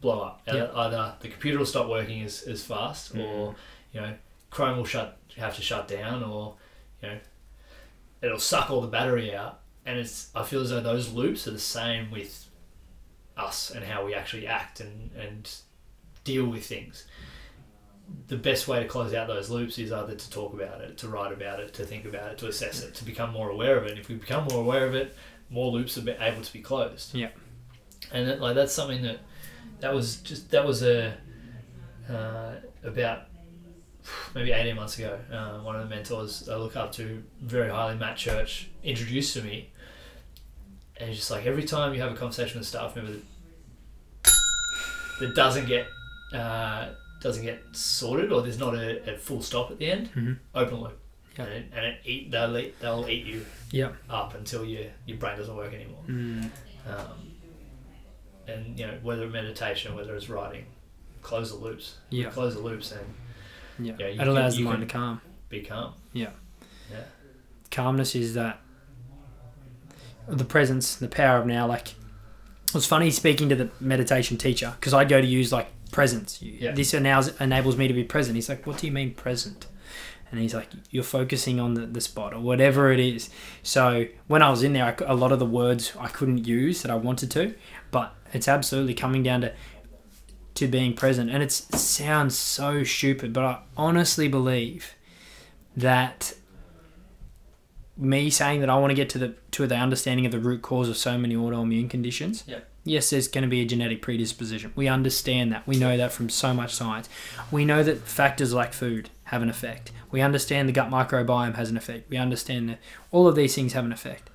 [SPEAKER 1] blow up.
[SPEAKER 2] Yeah.
[SPEAKER 1] Either the computer will stop working as, as fast,
[SPEAKER 2] Mm.
[SPEAKER 1] or you know, Chrome will shut have to shut down, or you know, it'll suck all the battery out. And it's I feel as though those loops are the same with us and how we actually act and, and deal with things. The best way to close out those loops is either to talk about it, to write about it, to think about it, to assess it, to become more aware of it. And if we become more aware of it, more loops are be- able to be closed.
[SPEAKER 2] Yeah.
[SPEAKER 1] And that, like that's something that that was just that was a uh, about maybe 18 months ago. Uh, one of the mentors I look up to very highly, Matt Church, introduced to me, and he's just like every time you have a conversation with a staff member that, that doesn't get uh, doesn't get sorted or there's not a, a full stop at the end,
[SPEAKER 2] Mhm.
[SPEAKER 1] open loop,
[SPEAKER 2] Yeah.
[SPEAKER 1] and, it, and it eat they'll eat, they'll eat you
[SPEAKER 2] Yeah.
[SPEAKER 1] up until your your brain doesn't work anymore.
[SPEAKER 2] Mm.
[SPEAKER 1] Um, and you know whether meditation, whether it's writing, close the loops.
[SPEAKER 2] Yeah.
[SPEAKER 1] Close the loops and
[SPEAKER 2] Yeah.
[SPEAKER 1] Yeah, you
[SPEAKER 2] it
[SPEAKER 1] can-
[SPEAKER 2] allows the
[SPEAKER 1] you
[SPEAKER 2] mind to calm.
[SPEAKER 1] be calm.
[SPEAKER 2] Yeah.
[SPEAKER 1] Yeah.
[SPEAKER 2] calmness is that the presence, the power of now. Like it was funny speaking to the meditation teacher because I go to use like presence.
[SPEAKER 1] Yeah.
[SPEAKER 2] This enables enables me to be present. He's like, "What do you mean present?" And he's like, "You're focusing on the, the spot or whatever it is." So when I was in there, I a lot of the words I couldn't use that I wanted to, but it's absolutely coming down to to being present. And it's, it sounds so stupid, but I honestly believe that me saying that I want to get to the to the understanding of the root cause of so many autoimmune conditions.
[SPEAKER 1] Yeah.
[SPEAKER 2] Yes, there's going to be a genetic predisposition. We understand that. We know that from so much science. We know that factors like food have an effect. We understand the gut microbiome has an effect. We understand that all of these things have an effect.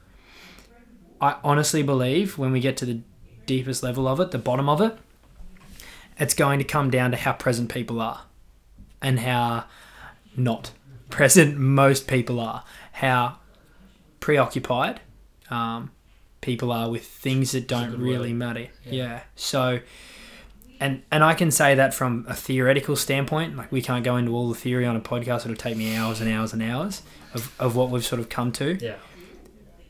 [SPEAKER 2] I honestly believe when we get to the deepest level of it, the bottom of it, it's going to come down to how present people are and how not present most people are, how preoccupied um, people are with things that don't really
[SPEAKER 1] word.
[SPEAKER 2] matter.
[SPEAKER 1] Yeah.
[SPEAKER 2] Yeah. So, and and I can say that from a theoretical standpoint. Like we can't go into all the theory on a podcast. It'll take me hours and hours and hours of, of what we've sort of come to.
[SPEAKER 1] Yeah.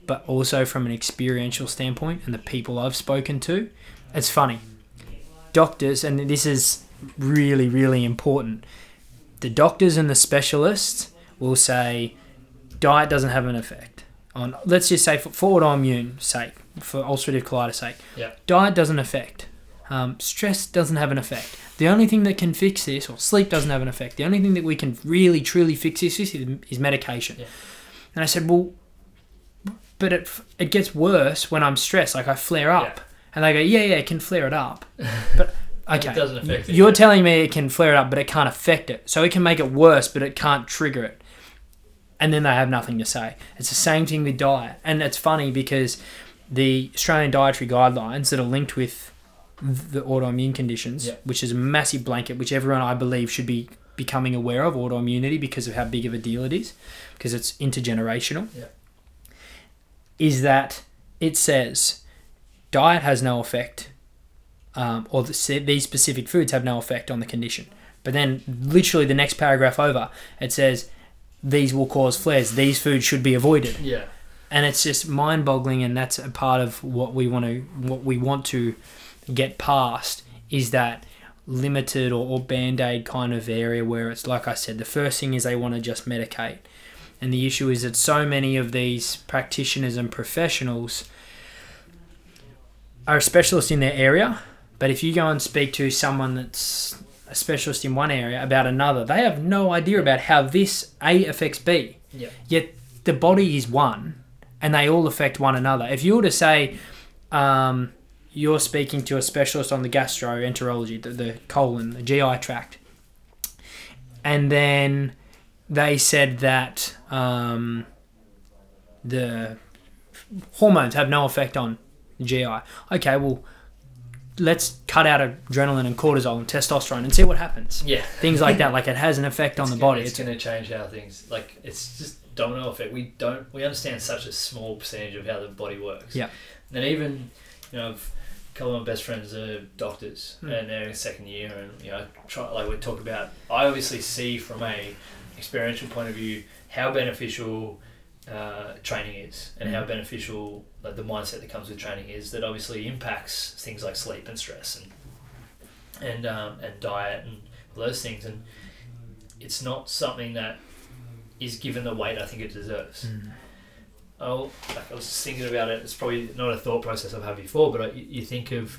[SPEAKER 2] But also from an experiential standpoint and the people I've spoken to, it's funny. Doctors, and this is really really important. The doctors and the specialists will say diet doesn't have an effect on. Let's just say for, for autoimmune sake, for ulcerative colitis sake,
[SPEAKER 1] Yeah.
[SPEAKER 2] diet doesn't affect. Um, stress doesn't have an effect. The only thing that can fix this, or sleep doesn't have an effect. The only thing that we can really truly fix this is, is medication.
[SPEAKER 1] Yeah.
[SPEAKER 2] And I said, well, but it it gets worse when I'm stressed. Like I flare up,
[SPEAKER 1] Yeah.
[SPEAKER 2] and they go, yeah, yeah, it can flare it up, but.
[SPEAKER 1] It
[SPEAKER 2] Okay,
[SPEAKER 1] doesn't affect it,
[SPEAKER 2] you're
[SPEAKER 1] yeah.
[SPEAKER 2] telling me it can flare it up, but it can't affect it. So it can make it worse, but it can't trigger it. And then they have nothing to say. It's the same thing with diet. And it's funny because the Australian dietary guidelines that are linked with the autoimmune conditions,
[SPEAKER 1] Yeah.
[SPEAKER 2] which is a massive blanket, which everyone I believe should be becoming aware of autoimmunity because of how big of a deal it is, because it's intergenerational.
[SPEAKER 1] Yeah.
[SPEAKER 2] Is that it says diet has no effect, um, or the, these specific foods have no effect on the condition. But then, literally, the next paragraph over, it says these will cause flares. These foods should be avoided
[SPEAKER 1] Yeah.
[SPEAKER 2] and it's just mind-boggling and that's a part of what we want to what we want to get past is that limited or, or band-aid kind of area where it's like i said the first thing is they want to just medicate and the issue is that so many of these practitioners and professionals are specialists in their area but if you go and speak to someone that's a specialist in one area about another they have no idea about how this a affects b. Yet the body is one, and they all affect one another. If you were to say, um, you're speaking to a specialist on the gastroenterology, the, the colon, the GI tract, and then they said that um, the hormones have no effect on GI. Okay, well, let's cut out adrenaline and cortisol and testosterone and see what happens.
[SPEAKER 1] Yeah.
[SPEAKER 2] Things like that, like it has an effect on
[SPEAKER 1] It's
[SPEAKER 2] the
[SPEAKER 1] gonna-
[SPEAKER 2] body.
[SPEAKER 1] It's
[SPEAKER 2] It's,
[SPEAKER 1] going to change how things like it's just domino effect. We don't we understand such a small percentage of how the body works.
[SPEAKER 2] Yeah.
[SPEAKER 1] And even you know, I've, a couple of my best friends are doctors
[SPEAKER 2] Hmm.
[SPEAKER 1] and they're in second year, and you know, try like we talk about. I obviously see from a experiential point of view how beneficial uh, training is and how
[SPEAKER 2] Mhm.
[SPEAKER 1] beneficial like the mindset that comes with training is that obviously impacts things like sleep and stress and and um, and diet and all those things and it's not something that is given the weight I think it deserves.
[SPEAKER 2] Mm.
[SPEAKER 1] Oh, like I was just thinking about it. It's probably not a thought process I've had before, but I, you you think of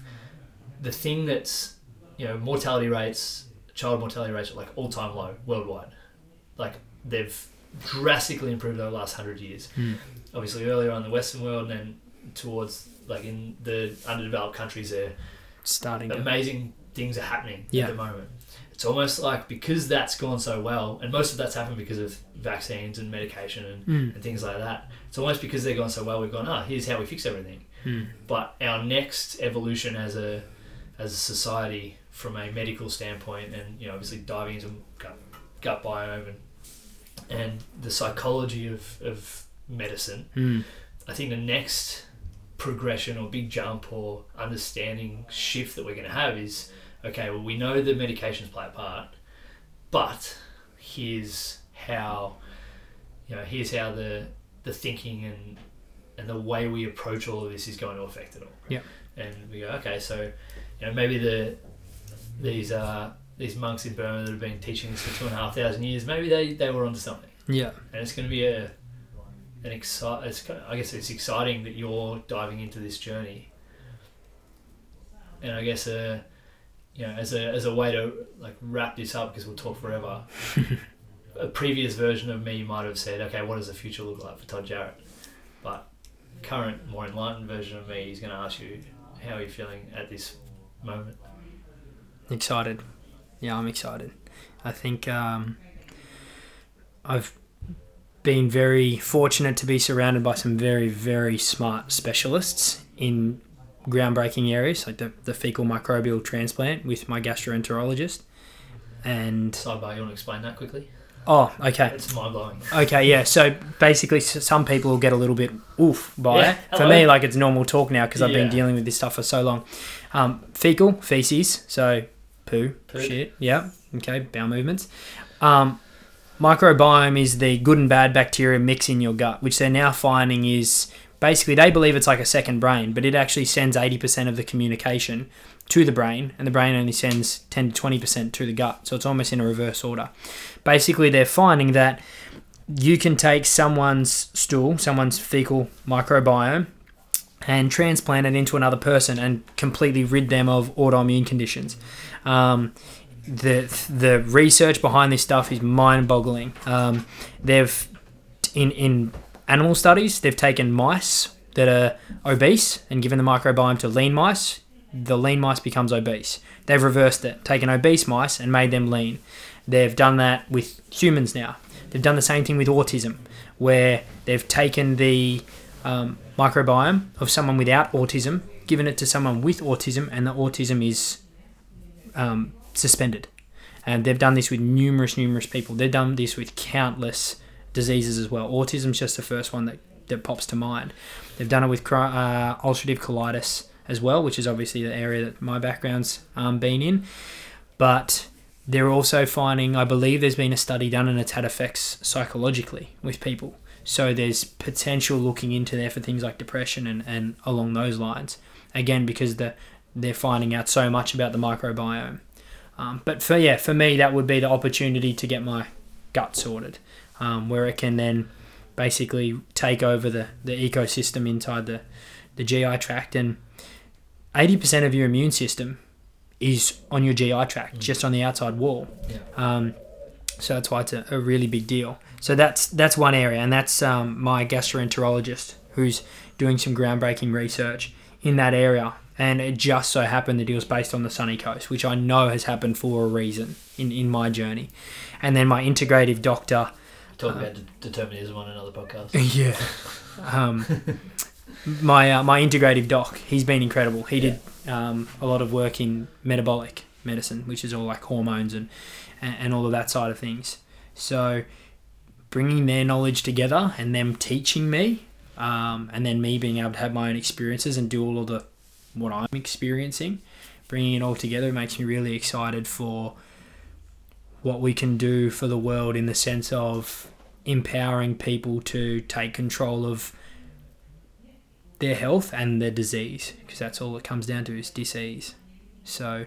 [SPEAKER 1] the thing that's you know mortality rates, child mortality rates are like all time low worldwide. Like they've drastically improved over the last hundred years.
[SPEAKER 2] Mm.
[SPEAKER 1] Obviously, earlier on in the Western world, and then towards like in the underdeveloped countries, there
[SPEAKER 2] starting to.
[SPEAKER 1] amazing things are happening
[SPEAKER 2] Yeah.
[SPEAKER 1] at the moment. It's almost like because that's gone so well, and most of that's happened because of vaccines and medication and,
[SPEAKER 2] Mm.
[SPEAKER 1] and things like that. It's almost because they've gone so well, we've gone, ah, here's how we fix everything.
[SPEAKER 2] Mm.
[SPEAKER 1] But our next evolution as a as a society, from a medical standpoint, and you know, obviously diving into gut, gut biome and and the psychology of, of medicine,
[SPEAKER 2] Mm.
[SPEAKER 1] I think the next progression or big jump or understanding shift that we're going to have is okay, well, we know the medications play a part, but here's how, you know, here's how the, the thinking and, and the way we approach all of this is going to affect it all.
[SPEAKER 2] Yeah.
[SPEAKER 1] And we go, okay, so, you know, maybe the, these, uh, these monks in Burma that have been teaching this for two and a half thousand years, maybe they, they were onto something
[SPEAKER 2] Yeah.
[SPEAKER 1] and it's going to be a an excite. It's I guess it's exciting that you're diving into this journey, and I guess uh, you know as a as a way to like wrap this up because we'll talk forever. a previous version of me might have said, okay, what does the future look like for Todd Jarratt? But current, more enlightened version of me is going to ask you, how are you feeling at this moment?
[SPEAKER 2] Excited. Yeah, I'm excited. I think um, I've been very fortunate to be surrounded by some very, very smart specialists in groundbreaking areas, like the, the fecal microbial transplant with my gastroenterologist. And
[SPEAKER 1] Sidebar, you want to explain that quickly?
[SPEAKER 2] oh, okay,
[SPEAKER 1] It's mind blowing.
[SPEAKER 2] okay, yeah. So basically, some people will get a little bit oof by
[SPEAKER 1] Yeah,
[SPEAKER 2] it. For
[SPEAKER 1] hello.
[SPEAKER 2] me, like it's normal talk now because I've been dealing with this stuff for so long. Um, fecal feces, so poo,
[SPEAKER 1] Poo.
[SPEAKER 2] shit. Yeah. Okay. Bowel movements. Um, microbiome is the good and bad bacteria mix in your gut, which they're now finding is basically they believe it's like a second brain, but it actually sends eighty percent of the communication to the brain, and the brain only sends ten to twenty percent to the gut. So it's almost in a reverse order. Basically, they're finding that you can take someone's stool, someone's fecal microbiome, and transplant it into another person and completely rid them of autoimmune conditions. Um, the the research behind this stuff is mind-boggling. Um, they've in in animal studies they've taken mice that are obese and given the microbiome to lean mice. The lean mice becomes obese. They've reversed it, taken obese mice and made them lean. They've done that with humans now. They've done the same thing with autism, where they've taken the um, microbiome of someone without autism, given it to someone with autism, and the autism is um, suspended. And they've done this with numerous, numerous people. They've done this with countless diseases as well. Autism's just the first one that, that pops to mind. They've done it with uh, ulcerative colitis as well, which is obviously the area that my background's um, been in. But they're also finding, I believe there's been a study done and it's had effects psychologically with people. So there's potential looking into there for things like depression and, and along those lines. Again, because the, they're finding out so much about the microbiome. Um, but for yeah, for me, that would be the opportunity to get my gut sorted, um, where it can then basically take over the, the ecosystem inside the, the GI tract. And 80% of your immune system is on your GI tract,
[SPEAKER 1] Mm.
[SPEAKER 2] just on the outside wall.
[SPEAKER 1] Yeah.
[SPEAKER 2] Um, so that's why it's a, a really big deal. So that's that's one area, and that's um, my gastroenterologist who's doing some groundbreaking research in that area. And it just so happened that he was based on the sunny coast, which I know has happened for a reason in, in my journey. And then my integrative doctor,
[SPEAKER 1] Talk
[SPEAKER 2] Uh,
[SPEAKER 1] about de- determinism on another podcast.
[SPEAKER 2] yeah, um, my uh, my integrative doc. He's been incredible. He did um, a lot of work in metabolic medicine, which is all like hormones and, and and all of that side of things. So bringing their knowledge together and them teaching me, um, and then me being able to have my own experiences and do all of the what I'm experiencing, bringing it all together makes me really excited for what we can do for the world in the sense of empowering people to take control of their health and their disease because that's all it comes down to is disease. So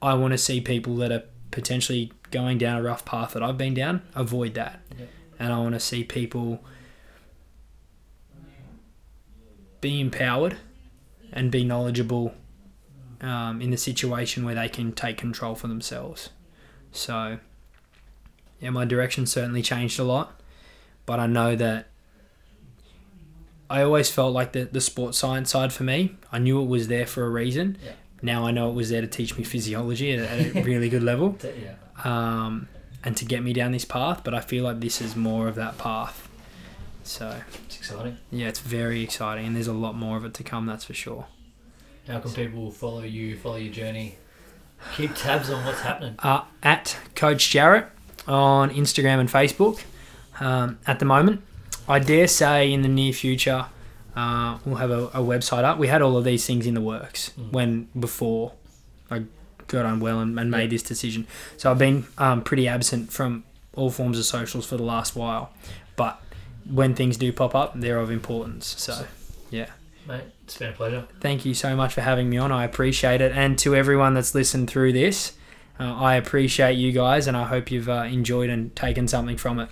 [SPEAKER 2] I want to see people that are potentially going down a rough path that I've been down avoid that.
[SPEAKER 1] Yep.
[SPEAKER 2] And I want to see people be empowered and be knowledgeable um, in the situation where they can take control for themselves. So, yeah, my direction certainly changed a lot, but I know that I always felt like the, the sports science side for me, I knew it was there for a reason.
[SPEAKER 1] Yeah.
[SPEAKER 2] Now I know it was there to teach me physiology at, at a really good level
[SPEAKER 1] Yeah.
[SPEAKER 2] um, and to get me down this path, but I feel like this is more of that path. So,
[SPEAKER 1] It's exciting.
[SPEAKER 2] yeah, it's very exciting, and there's a lot more of it to come, that's for sure.
[SPEAKER 1] How can people follow you, follow your journey? Keep tabs on what's happening.
[SPEAKER 2] uh, at Coach Jarratt on Instagram and Facebook um, at the moment. I dare say in the near future uh, we'll have a, a website up. We had all of these things in the works
[SPEAKER 1] Mm.
[SPEAKER 2] when before I got unwell and, and made
[SPEAKER 1] Yeah.
[SPEAKER 2] this decision. So I've been um, pretty absent from all forms of socials for the last while. But when things do pop up, they're of importance. So yeah.
[SPEAKER 1] Mate, it's been a pleasure.
[SPEAKER 2] Thank you so much for having me on. I appreciate it. And to everyone that's listened through this, uh, I appreciate you guys and I hope you've uh, enjoyed and taken something from it.